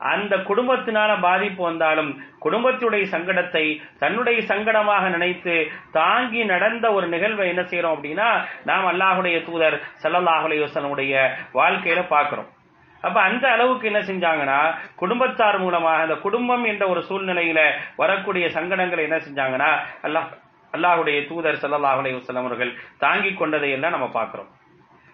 அந்த குடும்பத்தினால பாதிப்பு வந்தாலும் குடும்பத்துடைய சங்கடத்தை தன்னுடைய சங்கடமாக நினைத்து தாங்கி நடந்த ஒரு நிகழ்வை என்ன செய்யறோம் அப்படின்னா நாம் அல்லாஹுடைய தூதர் ஸல்லல்லாஹு வாழ்க்கையில பாக்குறோம் அப்ப அந்த அளவுக்கு என்ன செஞ்சாங்கன்னா குடும்பத்தார் மூலமாக அந்த குடும்பம் என்ற ஒரு சூழ்நிலையில வரக்கூடிய சங்கடங்களை என்ன செஞ்சாங்கன்னா அல்லாஹ் அல்லாஹுடைய தூதர் சல்லாஹ் அலி வஸல்லம் அவர்கள் தாங்கிக் கொண்டதை எல்லாம் நம்ம பார்க்கிறோம்.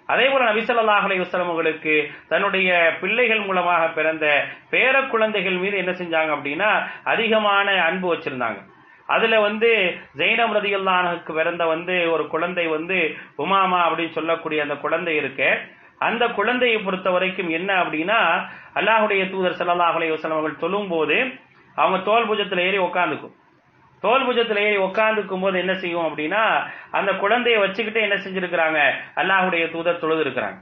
அதே போல நபிசல்லாஹ் அலி அலைஹி அவர்களுக்கு தன்னுடைய பிள்ளைகள் மூலமாக பிறந்த பேர குழந்தைகள் மீது என்ன செஞ்சாங்க அப்படின்னா அதிகமான அன்பு வச்சிருந்தாங்க. அதுல வந்து ஜெயினம் ரதியுல்லானுக்கு பிறந்த வந்து ஒரு குழந்தை வந்து உமாமா அப்படின்னு சொல்லக்கூடிய அந்த குழந்தை இருக்கு அந்த குழந்தையை பொறுத்த வரைக்கும் என்ன அப்படின்னா அல்லாஹுடைய தூதர் சல்லாஹ் அலி வஸல்லம் அவர்கள் சொல்லும் போது அவங்க தோல் புஜத்துல ஏறி உட்காந்துக்கும் தோல் புஜத்துல ஏறி உட்காந்துக்கும் போது என்ன செய்யும் அப்படின்னா அந்த குழந்தையை வச்சுக்கிட்டு என்ன செஞ்சிருக்கிறாங்க? அல்லாஹுடைய தூதர் தொழுது இருக்கிறாங்க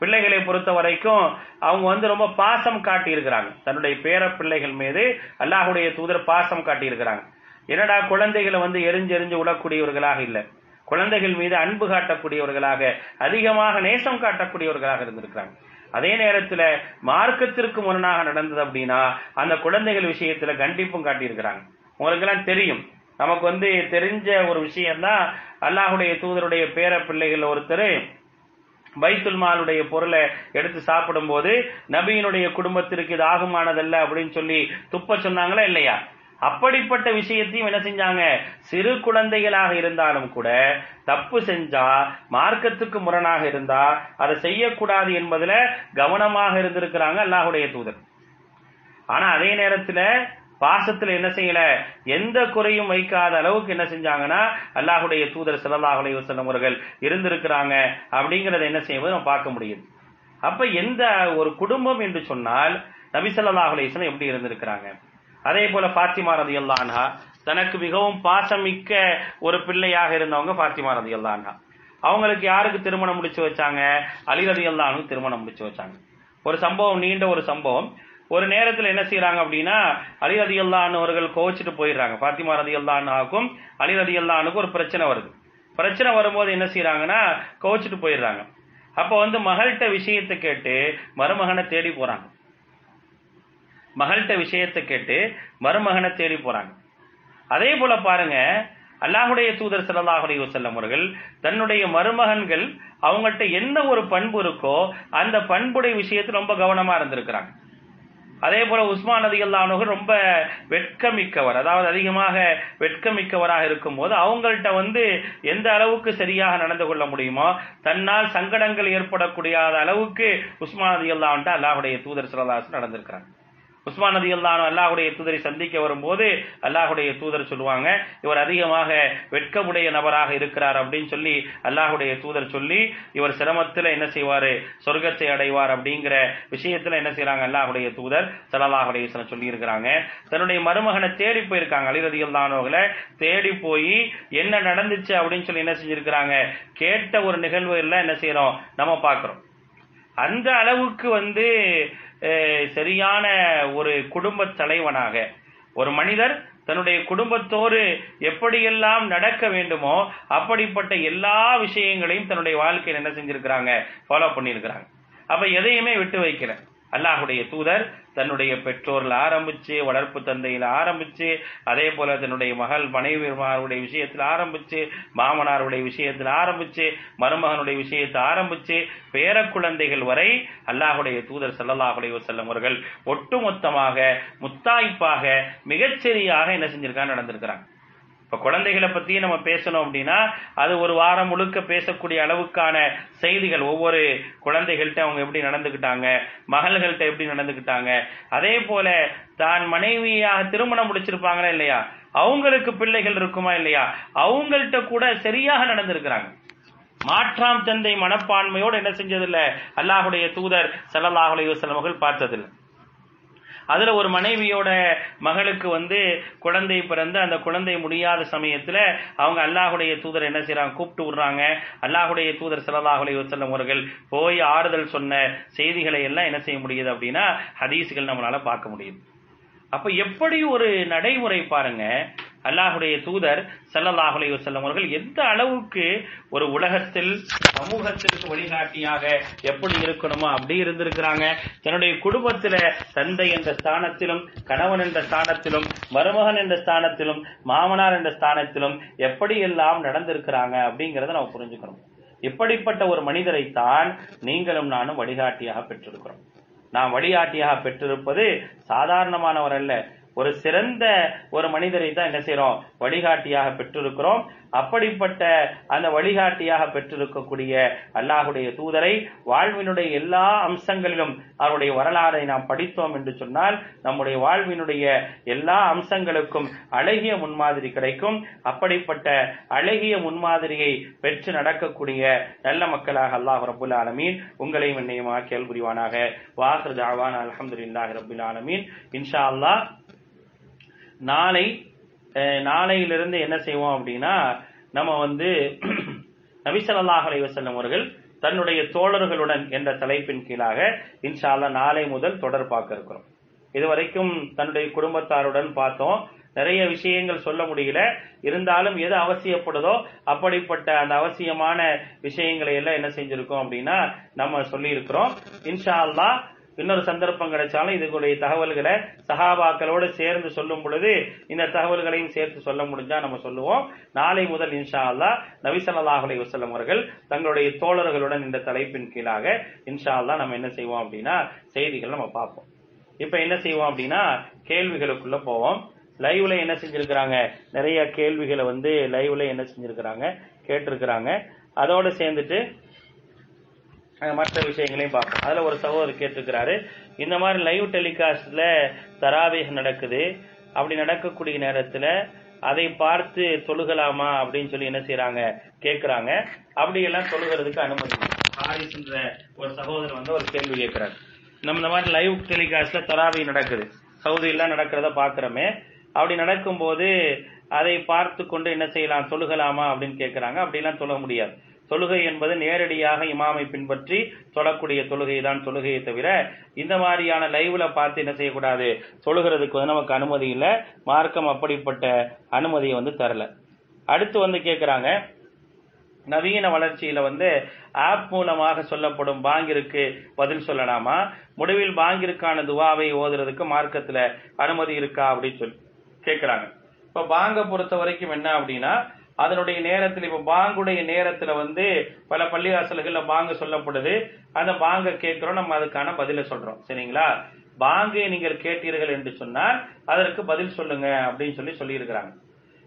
பிள்ளைகளை பொறுத்த வரைக்கும் அவங்க வந்து ரொம்ப பாசம் காட்டி இருக்கிறாங்க தன்னுடைய பேர பிள்ளைகள் மீது அல்லாஹுடைய தூதர் பாசம் காட்டி இருக்கிறாங்க என்னடா குழந்தைகளை வந்து எரிஞ்சு எரிஞ்சு விடக்கூடியவர்களாக இல்லை. குழந்தைகள் மீது அன்பு காட்டக்கூடியவர்களாக அதிகமாக நேசம் காட்டக்கூடியவர்களாக இருந்திருக்கிறாங்க. அதே நேரத்துல மார்க்கத்திற்கு முரணாக நடந்தது அப்படின்னா அந்த குழந்தைகள் விஷயத்துல கண்டிப்பும் காட்டியிருக்கிறாங்க. உங்களுக்கெல்லாம் தெரியும். நமக்கு வந்து தெரிஞ்ச ஒரு விஷயம்தான் அல்லாஹுடைய தூதருடைய பேர பிள்ளைகள் ஒருத்தர் பைத்துல் மாலுடைய பொருளை எடுத்து சாப்பிடும் போது நபியினுடைய குடும்பத்திற்கு இது ஆகுமானதல்ல அப்படின்னு சொல்லி துப்ப சொன்னாங்களா இல்லையா? அப்படிப்பட்ட விஷயத்தையும் என்ன செஞ்சாங்க? சிறு குழந்தைகளாக இருந்தாலும் கூட தப்பு செஞ்சா மார்க்கத்துக்கு முரணாக இருந்தா அதை செய்யக்கூடாது என்பதுல கவனமாக இருந்திருக்கிறாங்க அல்லாஹுடைய தூதர். ஆனா அதே நேரத்துல பாசத்துல என்ன செய்யல? எந்த குறையும் வைக்காத அளவுக்கு என்ன செஞ்சாங்கன்னா அல்லாஹுடைய தூதர் செல்லல்லாஹ் அலைஹி அவர்கள் இருந்திருக்கிறாங்க அப்படிங்கறத என்ன செய்வது நம்ம பார்க்க முடியுது. அப்ப எந்த ஒரு குடும்பம் என்று சொன்னால் நபிசல்லாஹ் ஸல்லல்லாஹு எப்படி இருந்திருக்கிறாங்க? அதே போல பாத்திமா ரதி அல்லான்ஹா தனக்கு மிகவும் பாசமிக்க ஒரு பிள்ளையாக இருந்தவங்க பாத்திமா ரதி அல்லான்ஹா அவங்களுக்கு யாருக்கு திருமணம் முடிச்சு வச்சாங்க? அலி ரதியல்லாஹு அன்ஹு திருமணம் முடிச்சு வச்சாங்க. ஒரு சம்பவம் நீண்ட ஒரு சம்பவம். ஒரு நேரத்துல என்ன செய்யறாங்க அப்படின்னா அலி ரதி அவர்கள் கோவிச்சுட்டு போயிடுறாங்க. பாத்திமா ரதி ஆகும் அலி ரதி அல்லானுக்கும் ஒரு பிரச்சனை வருது. பிரச்சனை வரும்போது என்ன செய்யறாங்கன்னா கோவிச்சுட்டு போயிடுறாங்க. அப்ப வந்து மகள்கிட்ட விஷயத்தை கேட்டு மருமகனை தேடி போறாங்க. மகள்கிட்ட விஷயத்தை கேட்டு மருமகனை தேடி போறாங்க. அதே போல பாருங்க அல்லாஹுடைய தூதர் ஸல்லல்லாஹு செல்லம் அவர்கள் தன்னுடைய மருமகன்கள் அவங்கள்ட்ட என்ன ஒரு பண்பு இருக்கோ அந்த பண்புடைய விஷயத்துல ரொம்ப கவனமா இருந்திருக்கிறாங்க. அதே போல உஸ்மான் நதி அல்லானவர்கள் ரொம்ப வெட்கமிக்கவர். அதாவது அதிகமாக வெட்கமிக்கவராக இருக்கும்போது அவங்கள்ட்ட வந்து எந்த அளவுக்கு சரியாக நடந்து கொள்ள முடியுமோ தன்னால் சங்கடங்கள் ஏற்படக்கூடிய அளவுக்கு உஸ்மான் நதி அல்லான்ட்டு அல்லாஹுடைய தூதர் சிலதாசன் நடந்திருக்கிறாங்க உஸ்மான் நதி அல்லானு அல்லாஹுடைய தூதரை சந்திக்க வரும்போது அல்லாஹுடைய தூதர் சொல்லுவாங்க இவர் அதிகமாக வெட்கமுடைய நபராக இருக்கிறார் அப்படின்னு சொல்லி அல்லாஹுடைய தூதர் சொல்லி இவர் சிரமத்தில் என்ன செய்வார்? சொர்க்கத்தை அடைவார் அப்படிங்கிற விஷயத்தில் என்ன செய்யறாங்க அல்லாஹுடைய தூதர் சலல்லாஹுடைய சொல்லி இருக்கிறாங்க தன்னுடைய மருமகனை தேடி போயிருக்காங்க அலிரதி அல்லானவர்களை தேடி போய் என்ன நடந்துச்சு? அப்படின்னு சொல்லி என்ன செஞ்சிருக்கிறாங்க கேட்ட ஒரு நிகழ்வு எல்லாம் என்ன செய்யறோம் நம்ம பார்க்கிறோம். அந்த அளவுக்கு வந்து சரியான ஒரு குடும்ப தலைவனாக. ஒரு மனிதர் தன்னுடைய குடும்பத்தோடு எப்படியெல்லாம் நடக்க வேண்டுமோ அப்படிப்பட்ட எல்லா விஷயங்களையும் தன்னுடைய வாழ்க்கையில் என்ன செஞ்சிருக்கிறாங்க? ஃபாலோ பண்ணியிருக்கிறாங்க. அப்ப எதையுமே விட்டு வைக்கிறேன் அல்லாஹுடைய தூதர் தன்னுடைய பெற்றோரில் ஆரம்பிச்சு வளர்ப்பு தந்தையில் ஆரம்பிச்சு அதே போல தன்னுடைய மகள் மனைவிமாருடைய விஷயத்தில் ஆரம்பிச்சு மாமனாருடைய விஷயத்தில் ஆரம்பிச்சு மருமகனுடைய விஷயத்தை ஆரம்பிச்சு பேர குழந்தைகள் வரை அல்லாஹுடைய தூதர் ஸல்லல்லாஹு செல்லும் அவர்கள் ஒட்டுமொத்தமாக முத்தாய்ப்பாக மிகச்சரியாக என்ன செஞ்சிருக்காங்க நடந்திருக்கிறாங்க. இப்ப குழந்தைகளை பத்தியும் நம்ம பேசணும் அப்படின்னா அது ஒரு வாரம் முழுக்க பேசக்கூடிய அளவுக்கான செய்திகள். ஒவ்வொரு குழந்தைகள்கிட்ட அவங்க எப்படி நடந்துக்கிட்டாங்க மகள்கள்கிட்ட எப்படி நடந்துக்கிட்டாங்க. அதே போல தான் மனைவியாக திருமணம் முடிச்சிருப்பாங்களா இல்லையா? அவங்களுக்கு பிள்ளைகள் இருக்குமா இல்லையா? அவங்கள்ட்ட கூட சரியாக நடந்திருக்கிறாங்க. மாற்றாம் தந்தை மனப்பான்மையோடு என்ன செஞ்சதில்ல? அல்லாஹுடைய தூதர் ஸல்லல்லாஹு சில மகள் அவர்கள் பார்த்ததில்லை. அதுல ஒரு மனைவியோட மகளுக்கு வந்து குழந்தை பிறந்து அந்த குழந்தை முடியாத சமயத்துல அவங்க அல்லாஹுடைய தூதர் என்ன செய்யறாங்க கூப்பிட்டு விடுறாங்க. அல்லாஹுடைய தூதர் ஸல்லல்லாஹு அலைஹி அவர்கள் போய் ஆறுதல் சொன்ன செய்திகளை எல்லாம் என்ன செய்ய முடியுது அப்படின்னா ஹதீஸ்கள் நம்மளால பார்க்க முடியுது. அப்ப எப்படி ஒரு நடைமுறை பாருங்க அல்லாஹுடைய தூதர் ஸல்லல்லாஹு செல்லும் அவர்கள் எந்த அளவுக்கு ஒரு உலகத்தில் சமூகத்திற்கு வழிகாட்டியாக எப்படி இருக்கணுமோ அப்படி இருந்திருக்கிறாங்க. தன்னுடைய குடும்பத்தில தந்தை என்ற ஸ்தானத்திலும் கணவன் என்ற ஸ்தானத்திலும் மருமகன் என்ற ஸ்தானத்திலும் மாமனார் என்ற ஸ்தானத்திலும் எப்படி எல்லாம் நடந்திருக்கிறாங்க அப்படிங்கறத நம்ம புரிஞ்சுக்கணும். இப்படிப்பட்ட ஒரு மனிதரைத்தான் நீங்களும் நானும் வழிகாட்டியாக பெற்றிருக்கிறோம். நாம் வழிகாட்டியாக பெற்றிருப்பது சாதாரணமானவர் அல்ல. ஒரு சிறந்த ஒரு மனிதரை தான் என்ன செய்யறோம் வழிகாட்டியாக பெற்றிருக்கிறோம். அப்படிப்பட்ட அந்த வழிகாட்டியாக பெற்றிருக்கக்கூடிய அல்லாஹுடைய தூதரை வாழ்வினுடைய எல்லா அம்சங்களிலும் அவருடைய வரலாறை நாம் படித்தோம் என்று சொன்னால் நம்முடைய வாழ்வினுடைய எல்லா அம்சங்களுக்கும் அழகிய முன்மாதிரி கிடைக்கும். அப்படிப்பட்ட அழகிய முன்மாதிரியை பெற்று நடக்கக்கூடிய நல்ல மக்களாக அல்லாஹ் ரபுல் ஆலமீன் உங்களையும் என்னையும் ஆக்கியல் புரிவானாக வாஹர் தாவான் அலமதுல்லாஹி ரபுல் ஆலமீன். இன்ஷா அல்லாஹ் நாளை நாளையிலிருந்து என்ன செய்வோம் அப்படின்னா நம்ம வந்து நபிசல்லாஹ் அலைவசல்லம் அவர்கள் தன்னுடைய தோழர்களுடன் என்ற தலைப்பின் கீழாக இன்ஷால்லா நாளை முதல் தொடர் பார்க்க இருக்கிறோம். இதுவரைக்கும் தன்னுடைய குடும்பத்தாருடன் பார்த்தோம். நிறைய விஷயங்கள் சொல்ல முடியல. இருந்தாலும் எது அவசியப்படுதோ அப்படிப்பட்ட அந்த அவசியமான விஷயங்களை எல்லாம் என்ன செஞ்சிருக்கோம் அப்படின்னா நம்ம சொல்லி இருக்கிறோம் இன்ஷா அல்லாஹ் இன்னொரு சந்தர்ப்பம் கிடைச்சாலும் இதுக்குடைய தகவல்களை சஹாபாக்களோடு சேர்ந்து சொல்லும் பொழுது இந்த தகவல்களையும் சேர்த்து சொல்ல முடிஞ்சா நம்ம சொல்லுவோம். நாளை முதல் இன்ஷா அல்லா நபி ஸல்லல்லாஹு அலைஹி அவர்கள் தங்களுடைய தோழர்களுடன் இந்த தலைப்பின் கீழாக இன்ஷா அல்லா நம்ம என்ன செய்வோம் அப்படின்னா செய்திகள் நம்ம பார்ப்போம். இப்ப என்ன செய்வோம் அப்படின்னா கேள்விகளுக்குள்ள போவோம். லைவ்ல என்ன செஞ்சிருக்கிறாங்க? நிறைய கேள்விகளை வந்து லைவ்ல என்ன செஞ்சிருக்கிறாங்க? கேட்டிருக்கிறாங்க. அதோட சேர்ந்துட்டு மற்ற விஷயங்களையும் பார்ப்போம். அதுல ஒரு சகோதரர் கேட்டிருக்கிறாரு இந்த மாதிரி லைவ் டெலிகாஸ்ட்ல தராவேக நடக்குது அப்படி நடக்கக்கூடிய நேரத்துல அதை பார்த்து தொழுகலாமா அப்படின்னு சொல்லி என்ன செய்யறாங்க கேக்குறாங்க. அப்படி எல்லாம் தொழுகிறதுக்கு அனுமதி ஹாரிஸ்ன்ற ஒரு சகோதரர் வந்து ஒரு கேள்வி கேட்கிறார் நம்ம இந்த மாதிரி லைவ் டெலிகாஸ்ட்ல தராவி நடக்குது. சவுதியெல்லாம் நடக்கிறத பாக்குறோமே அப்படி நடக்கும்போது அதை பார்த்து கொண்டு என்ன செய்யலாம்? தொழுகலாமா அப்படின்னு கேட்கறாங்க அப்படிலாம் தொழ முடியாது. தொழுகை என்பது நேரடியாக இமாமை பின்பற்றி தொழக்கூடிய தொழுகை தான் தொழுகையை தவிர இந்த மாதிரியான லைவ்ல பார்த்து என்ன செய்யக்கூடாது? தொழுகிறதுக்கு வந்து நமக்கு அனுமதி இல்லை. மார்க்கம் அப்படிப்பட்ட அனுமதியை வந்து தரல. அடுத்து வந்து கேட்குறாங்க நவீன வளர்ச்சியில வந்து ஆப் மூலமாக சொல்லப்படும் பாங்கிற்கு பதில் சொல்லலாமா? முடிவில் பாங்கிற்கான துவாவை ஓதுறதுக்கு மார்க்கத்துல அனுமதி இருக்கா அப்படின்னு சொல்லி கேட்குறாங்க இப்ப பாங்க பொறுத்த வரைக்கும் என்ன அப்படின்னா அதனுடைய நேரத்தில் இப்ப பாங்குடைய நேரத்துல வந்து பல பள்ளிவாசல்கள்ல பாங்கு சொல்லப்படுது. அந்த பாங்க கேட்கிறோம் நம்ம அதுக்கான பதில சொல்றோம். சரிங்களா? பாங்கை நீங்கள் கேட்டீர்கள் என்று சொன்னால் அதற்கு பதில் சொல்லுங்க அப்படின்னு சொல்லி சொல்லியிருக்கிறாங்க.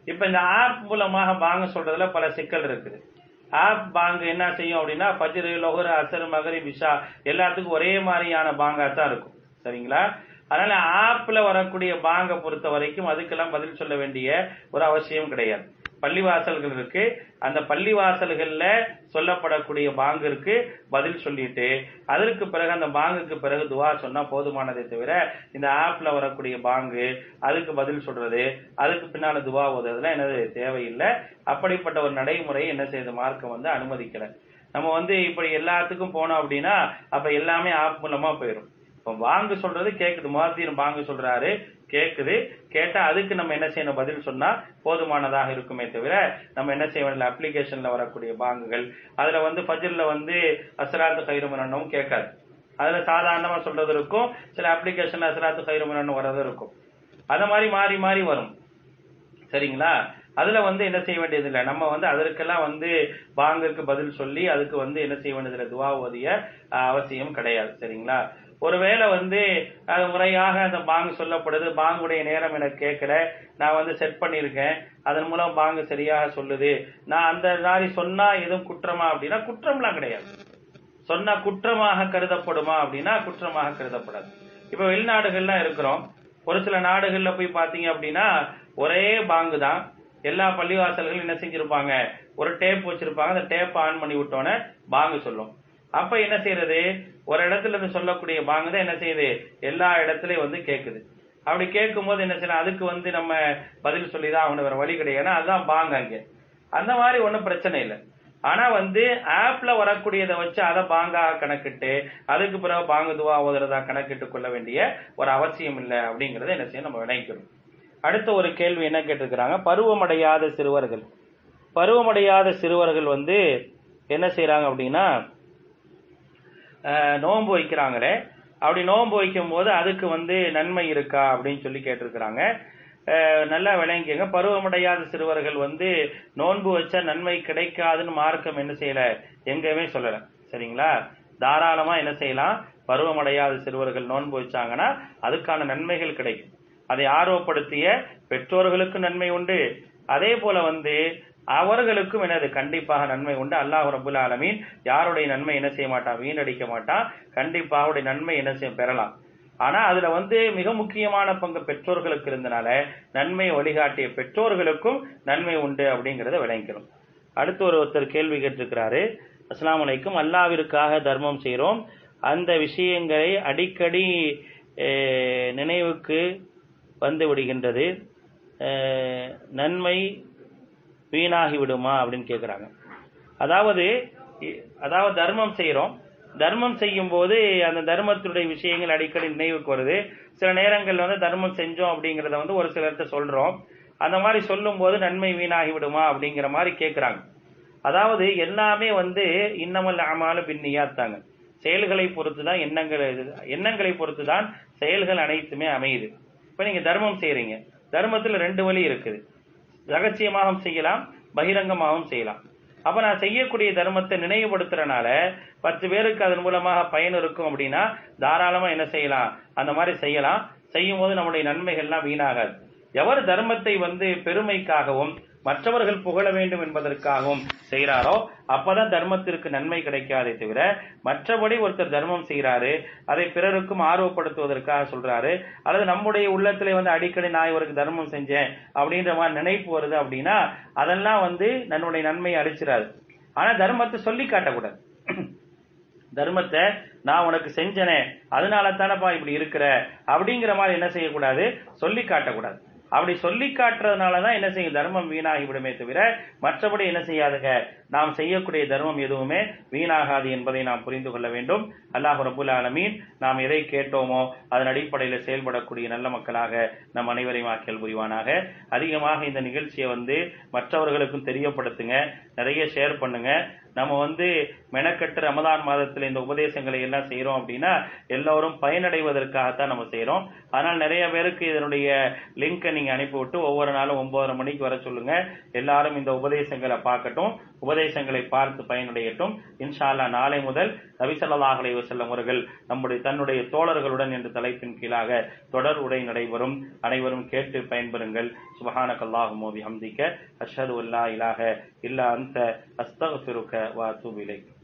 இப்ப இந்த ஆப் மூலமாக பாங்க சொல்றதுல பல சிக்கல் இருக்குது. ஆப் பாங்கு என்ன செய்யும் அப்படின்னா பஜ்ரு லொஹர் அசர் மகரி விஷா எல்லாத்துக்கும் ஒரே மாதிரியான பாங்கா தான் இருக்கும். சரிங்களா? அதனால ஆப்ல வரக்கூடிய பாங்கை பொறுத்த வரைக்கும் அதுக்கெல்லாம் பதில் சொல்ல வேண்டிய ஒரு அவசியம் கிடையாது. பள்ளிவாசல்கள் இருக்கு. அந்த பள்ளிவாசல்கள்ல சொல்லப்படக்கூடிய பாங்கிற்கு பதில் சொல்லிட்டு அதற்கு பிறகு அந்த பாங்குக்கு பிறகு துவா சொன்னா போதுமானதை தவிர இந்த ஆப்ல வரக்கூடிய பாங்கு அதுக்கு பதில் சொல்றது அதுக்கு பின்னால துவா ஓதுறதுலாம் என்னது தேவையில்லை. அப்படிப்பட்ட ஒரு நடைமுறை என்ன செய்யுது மார்க்கம் வந்து அனுமதிக்கல. நம்ம வந்து இப்படி எல்லாத்துக்கும் போனோம் அப்படின்னா அப்ப எல்லாமே ஆப் மூலமா போயிடும் இப்ப வாங்க சொல்றது கேக்குது முவாத்தீன் பாங்கு சொல்றாரு. கேட்குது கேட்டா அதுக்கு நம்ம என்ன செய்யணும்? பதில் சொன்னா போதுமானதாக இருக்குமே தவிர நம்ம என்ன செய்ய வேண்டிய அப்ளிகேஷன்ல வரக்கூடிய பாங்குகள். அதுல வந்து ஃபஜ்ர்ல வந்து அசராத்து கைருமனனும் கேட்காது. அதுல சாதாரணமா சொல்றது இருக்கும். சில அப்ளிகேஷன்ல அசராத்து கைருமனன் வர்றது இருக்கும். அத மாதிரி மாறி மாறி வரும். சரிங்களா? அதுல வந்து என்ன செய்ய வேண்டியது இல்லை. நம்ம வந்து அதற்கெல்லாம் வந்து பாங்குக்கு பதில் சொல்லி அதுக்கு வந்து என்ன செய்ய வேண்டியதில்லை துவா ஓதிய அவசியம் கிடையாது. சரிங்களா? ஒருவேளை வந்து அது முறையாக அந்த பாங்கு சொல்லப்படுது பாங்குடைய நேரம் எனக்கு கேட்கல நான் வந்து செட் பண்ணியிருக்கேன் அதன் மூலம் பாங்கு சரியாக சொல்லுது. நான் அந்த மாதிரி சொன்னா எதுவும் குற்றமா அப்படின்னா குற்றம்லாம் கிடையாது. சொன்னா குற்றமாக கருதப்படுமா அப்படின்னா குற்றமாக கருதப்படாது. இப்ப வெளிநாடுகள்லாம் இருக்கிறோம். ஒரு சில நாடுகள்ல போய் பாத்தீங்க அப்படின்னா ஒரே பாங்கு தான். எல்லா பள்ளிவாசல்களும் என்ன செஞ்சிருப்பாங்க? ஒரு டேப் வச்சிருப்பாங்க. அந்த டேப் ஆன் பண்ணி விட்டோன்னே பாங்கு சொல்லும். அப்ப என்ன செய்யறது? ஒரு இடத்துல இருந்து சொல்லக்கூடிய பாங்க தான் என்ன செய்யுது? எல்லா இடத்துலயும் வந்து கேட்குது அப்படி கேட்கும் போது என்ன செய்யலாம்? அதுக்கு வந்து நம்ம பதில் சொல்லிதான் அவனு வேற வழி கிடையாது. ஏன்னா அதுதான் பாங்க அங்க. அந்த மாதிரி ஒன்றும் பிரச்சனை இல்லை. ஆனா வந்து ஆப்ல வரக்கூடியதை வச்சு அதை பாங்கா கணக்கிட்டு அதுக்கு பிறகு பாங்கு துவா ஓதுறதா கணக்கிட்டு கொள்ள வேண்டிய ஒரு அவசியம் இல்லை அப்படிங்கறத என்ன செய்ய நம்ம வினைக்கிறோம் அடுத்த ஒரு கேள்வி என்ன கேட்டிருக்கிறாங்க? பருவமடையாத சிறுவர்கள். பருவமடையாத சிறுவர்கள் வந்து என்ன செய்யறாங்க அப்படின்னா நோன்பு வைக்கிறாங்களே. அப்படி நோன்பு வைக்கும் போது அதுக்கு வந்து நன்மை இருக்கா அப்படின்னு சொல்லி கேட்டிருக்கிறாங்க. நல்லா விளங்கிக்கங்க பருவமடையாத சிறுவர்கள் வந்து நோன்பு வச்சா நன்மை கிடைக்காதுன்னு மார்க்கம் என்ன செய்யல? எங்கேயுமே சொல்லல. சரிங்களா? தாராளமா என்ன செய்யலாம்? பருவமடையாத சிறுவர்கள் நோன்பு வச்சாங்கன்னா அதுக்கான நன்மைகள் கிடைக்கும். அதை ஆர்வப்படுத்திய பெற்றோர்களுக்கு நன்மை உண்டு. அதே போல வந்து அவர்களுக்கும் எனது கண்டிப்பாக நன்மை உண்டு. அல்லாஹ் ரபுல் ஆலமீன் யாருடைய நன்மை என்ன செய்ய மாட்டான் வீணடிக்க மாட்டான் கண்டிப்பாக அவருடைய நன்மை என்ன செய்ய பெறலாம். ஆனா அதுல வந்து மிக முக்கியமான பங்கு பெற்றோர்களுக்கு இருந்தனால நன்மை வழிகாட்டிய பெற்றோர்களுக்கும் நன்மை உண்டு அப்படிங்கறத விளங்கிக்கணும். அடுத்து ஒரு ஒருத்தர் கேள்வி கேட்டிருக்கிறாரு. அஸ்லாம் அலைக்கும். அல்லாவிற்காக தர்மம் செய்கிறோம் அந்த விஷயங்களை அடிக்கடி நினைவுக்கு வந்து விடுகின்றது. நன்மை வீணாகி விடுமா அப்படின்னு கேட்குறாங்க அதாவது அதாவது தர்மம் செய்கிறோம் தர்மம் செய்யும் போது அந்த தர்மத்தினுடைய விஷயங்கள் அடிக்கடி நினைவுக்கு வருது. சில நேரங்கள்ல வந்து தர்மம் செஞ்சோம் அப்படிங்கறத வந்து ஒரு சிலர்கிட்ட சொல்றோம். அந்த மாதிரி சொல்லும் போது நன்மை வீணாகி விடுமா அப்படிங்கிற மாதிரி கேட்கிறாங்க அதாவது எல்லாமே வந்து இன்னமல் அமாலு பின்னியாத்தாங்க செயல்களை பொறுத்து தான் எண்ணங்கள் எண்ணங்களை பொறுத்து தான் செயல்கள் அனைத்துமே அமையுது. இப்ப நீங்க தர்மம் செய்யறீங்க தர்மத்துல ரெண்டு வழி இருக்குது. ரகசியமாகவும் செய்யலாம் பகிரங்கமாகவும் செய்யலாம். அப்ப நான் செய்யக்கூடிய தர்மத்தை நினைவுபடுத்துறனால பத்து பேருக்கு அதன் மூலமாக பயன் இருக்கும் அப்படின்னா தாராளமா என்ன செய்யலாம்? அந்த மாதிரி செய்யலாம். செய்யும் போது நம்முடைய நன்மைகள்லாம் வீணாகாது. எவர் தர்மத்தை வந்து பெருமைக்காகவும் மற்றவர்கள் புகழ வேண்டும் என்பதற்காகவும் செய்கிறாரோ அப்பதான் தர்மத்திற்கு நன்மை கிடைக்காதே தவிர மற்றபடி ஒருத்தர் தர்மம் செய்கிறாரு அதை பிறருக்கும் ஆர்வப்படுத்துவதற்காக சொல்றாரு அல்லது நம்முடைய உள்ளத்திலே வந்து அடிக்கடி நான் இவருக்கு தர்மம் செஞ்சேன் அப்படின்ற மாதிரி நினைப்பு வருது அப்படின்னா அதெல்லாம் வந்து நம்முடைய நன்மையை அழிச்சிடாது. ஆனா தர்மத்தை சொல்லி காட்டக்கூடாது. தர்மத்தை நான் உனக்கு செஞ்சனே அதனால தானப்பா இப்படி இருக்கிற அப்படிங்கிற மாதிரி என்ன செய்யக்கூடாது? சொல்லி காட்டக்கூடாது. அப்படி சொல்லி காட்டுறதுனாலதான் என்ன செய்யும்? தர்மம் வீணாகி விடுமே தவிர மற்றபடி என்ன செய்யாதுங்க. நாம் செய்யக்கூடிய தர்மம் எதுவுமே வீணாகாது என்பதை நாம் புரிந்து கொள்ள வேண்டும். அல்லாஹ் ரபுல் ஆலமீன் நாம் எதை கேட்டோமோ அதன் அடிப்படையில் செயல்படக்கூடிய நல்ல மக்களாக நம் அனைவரையும் ஆக்கியல் புரிவானாக. அதிகமாக இந்த நிகழ்ச்சியை வந்து மற்றவர்களுக்கும் தெரியப்படுத்துங்க. நிறைய ஷேர் பண்ணுங்க. நம்ம வந்து மெனக்கட்டு ரமதான் மாதத்தில் இந்த உபதேசங்களை எல்லாம் செய்கிறோம் அப்படின்னா எல்லோரும் பயனடைவதற்காகத்தான் நம்ம செய்கிறோம் அதனால் நிறைய பேருக்கு இதனுடைய லிங்கை நீங்கள் அனுப்பிவிட்டு ஒவ்வொரு நாளும் ஒன்பதரை மணிக்கு வர சொல்லுங்க. எல்லாரும் இந்த உபதேசங்களை பார்க்கட்டும். உபதேசங்களை பார்த்து பயனடையட்டும். இன்ஷால்லா நாளை முதல் நபிசல்லாஹ் அலைஹி அவர்கள் நம்முடைய தன்னுடைய தோழர்களுடன் என்ற தலைப்பின் கீழாக தொடர் உரை நடைபெறும். அனைவரும் கேட்டு பயன்பெறுங்கள். சுபஹானக்கல்லாஹும் வபிஹம்திக அஷ்ஹது அல்லா இலாஹ இல்லா அந்த அஸ்தக وأتوب إليك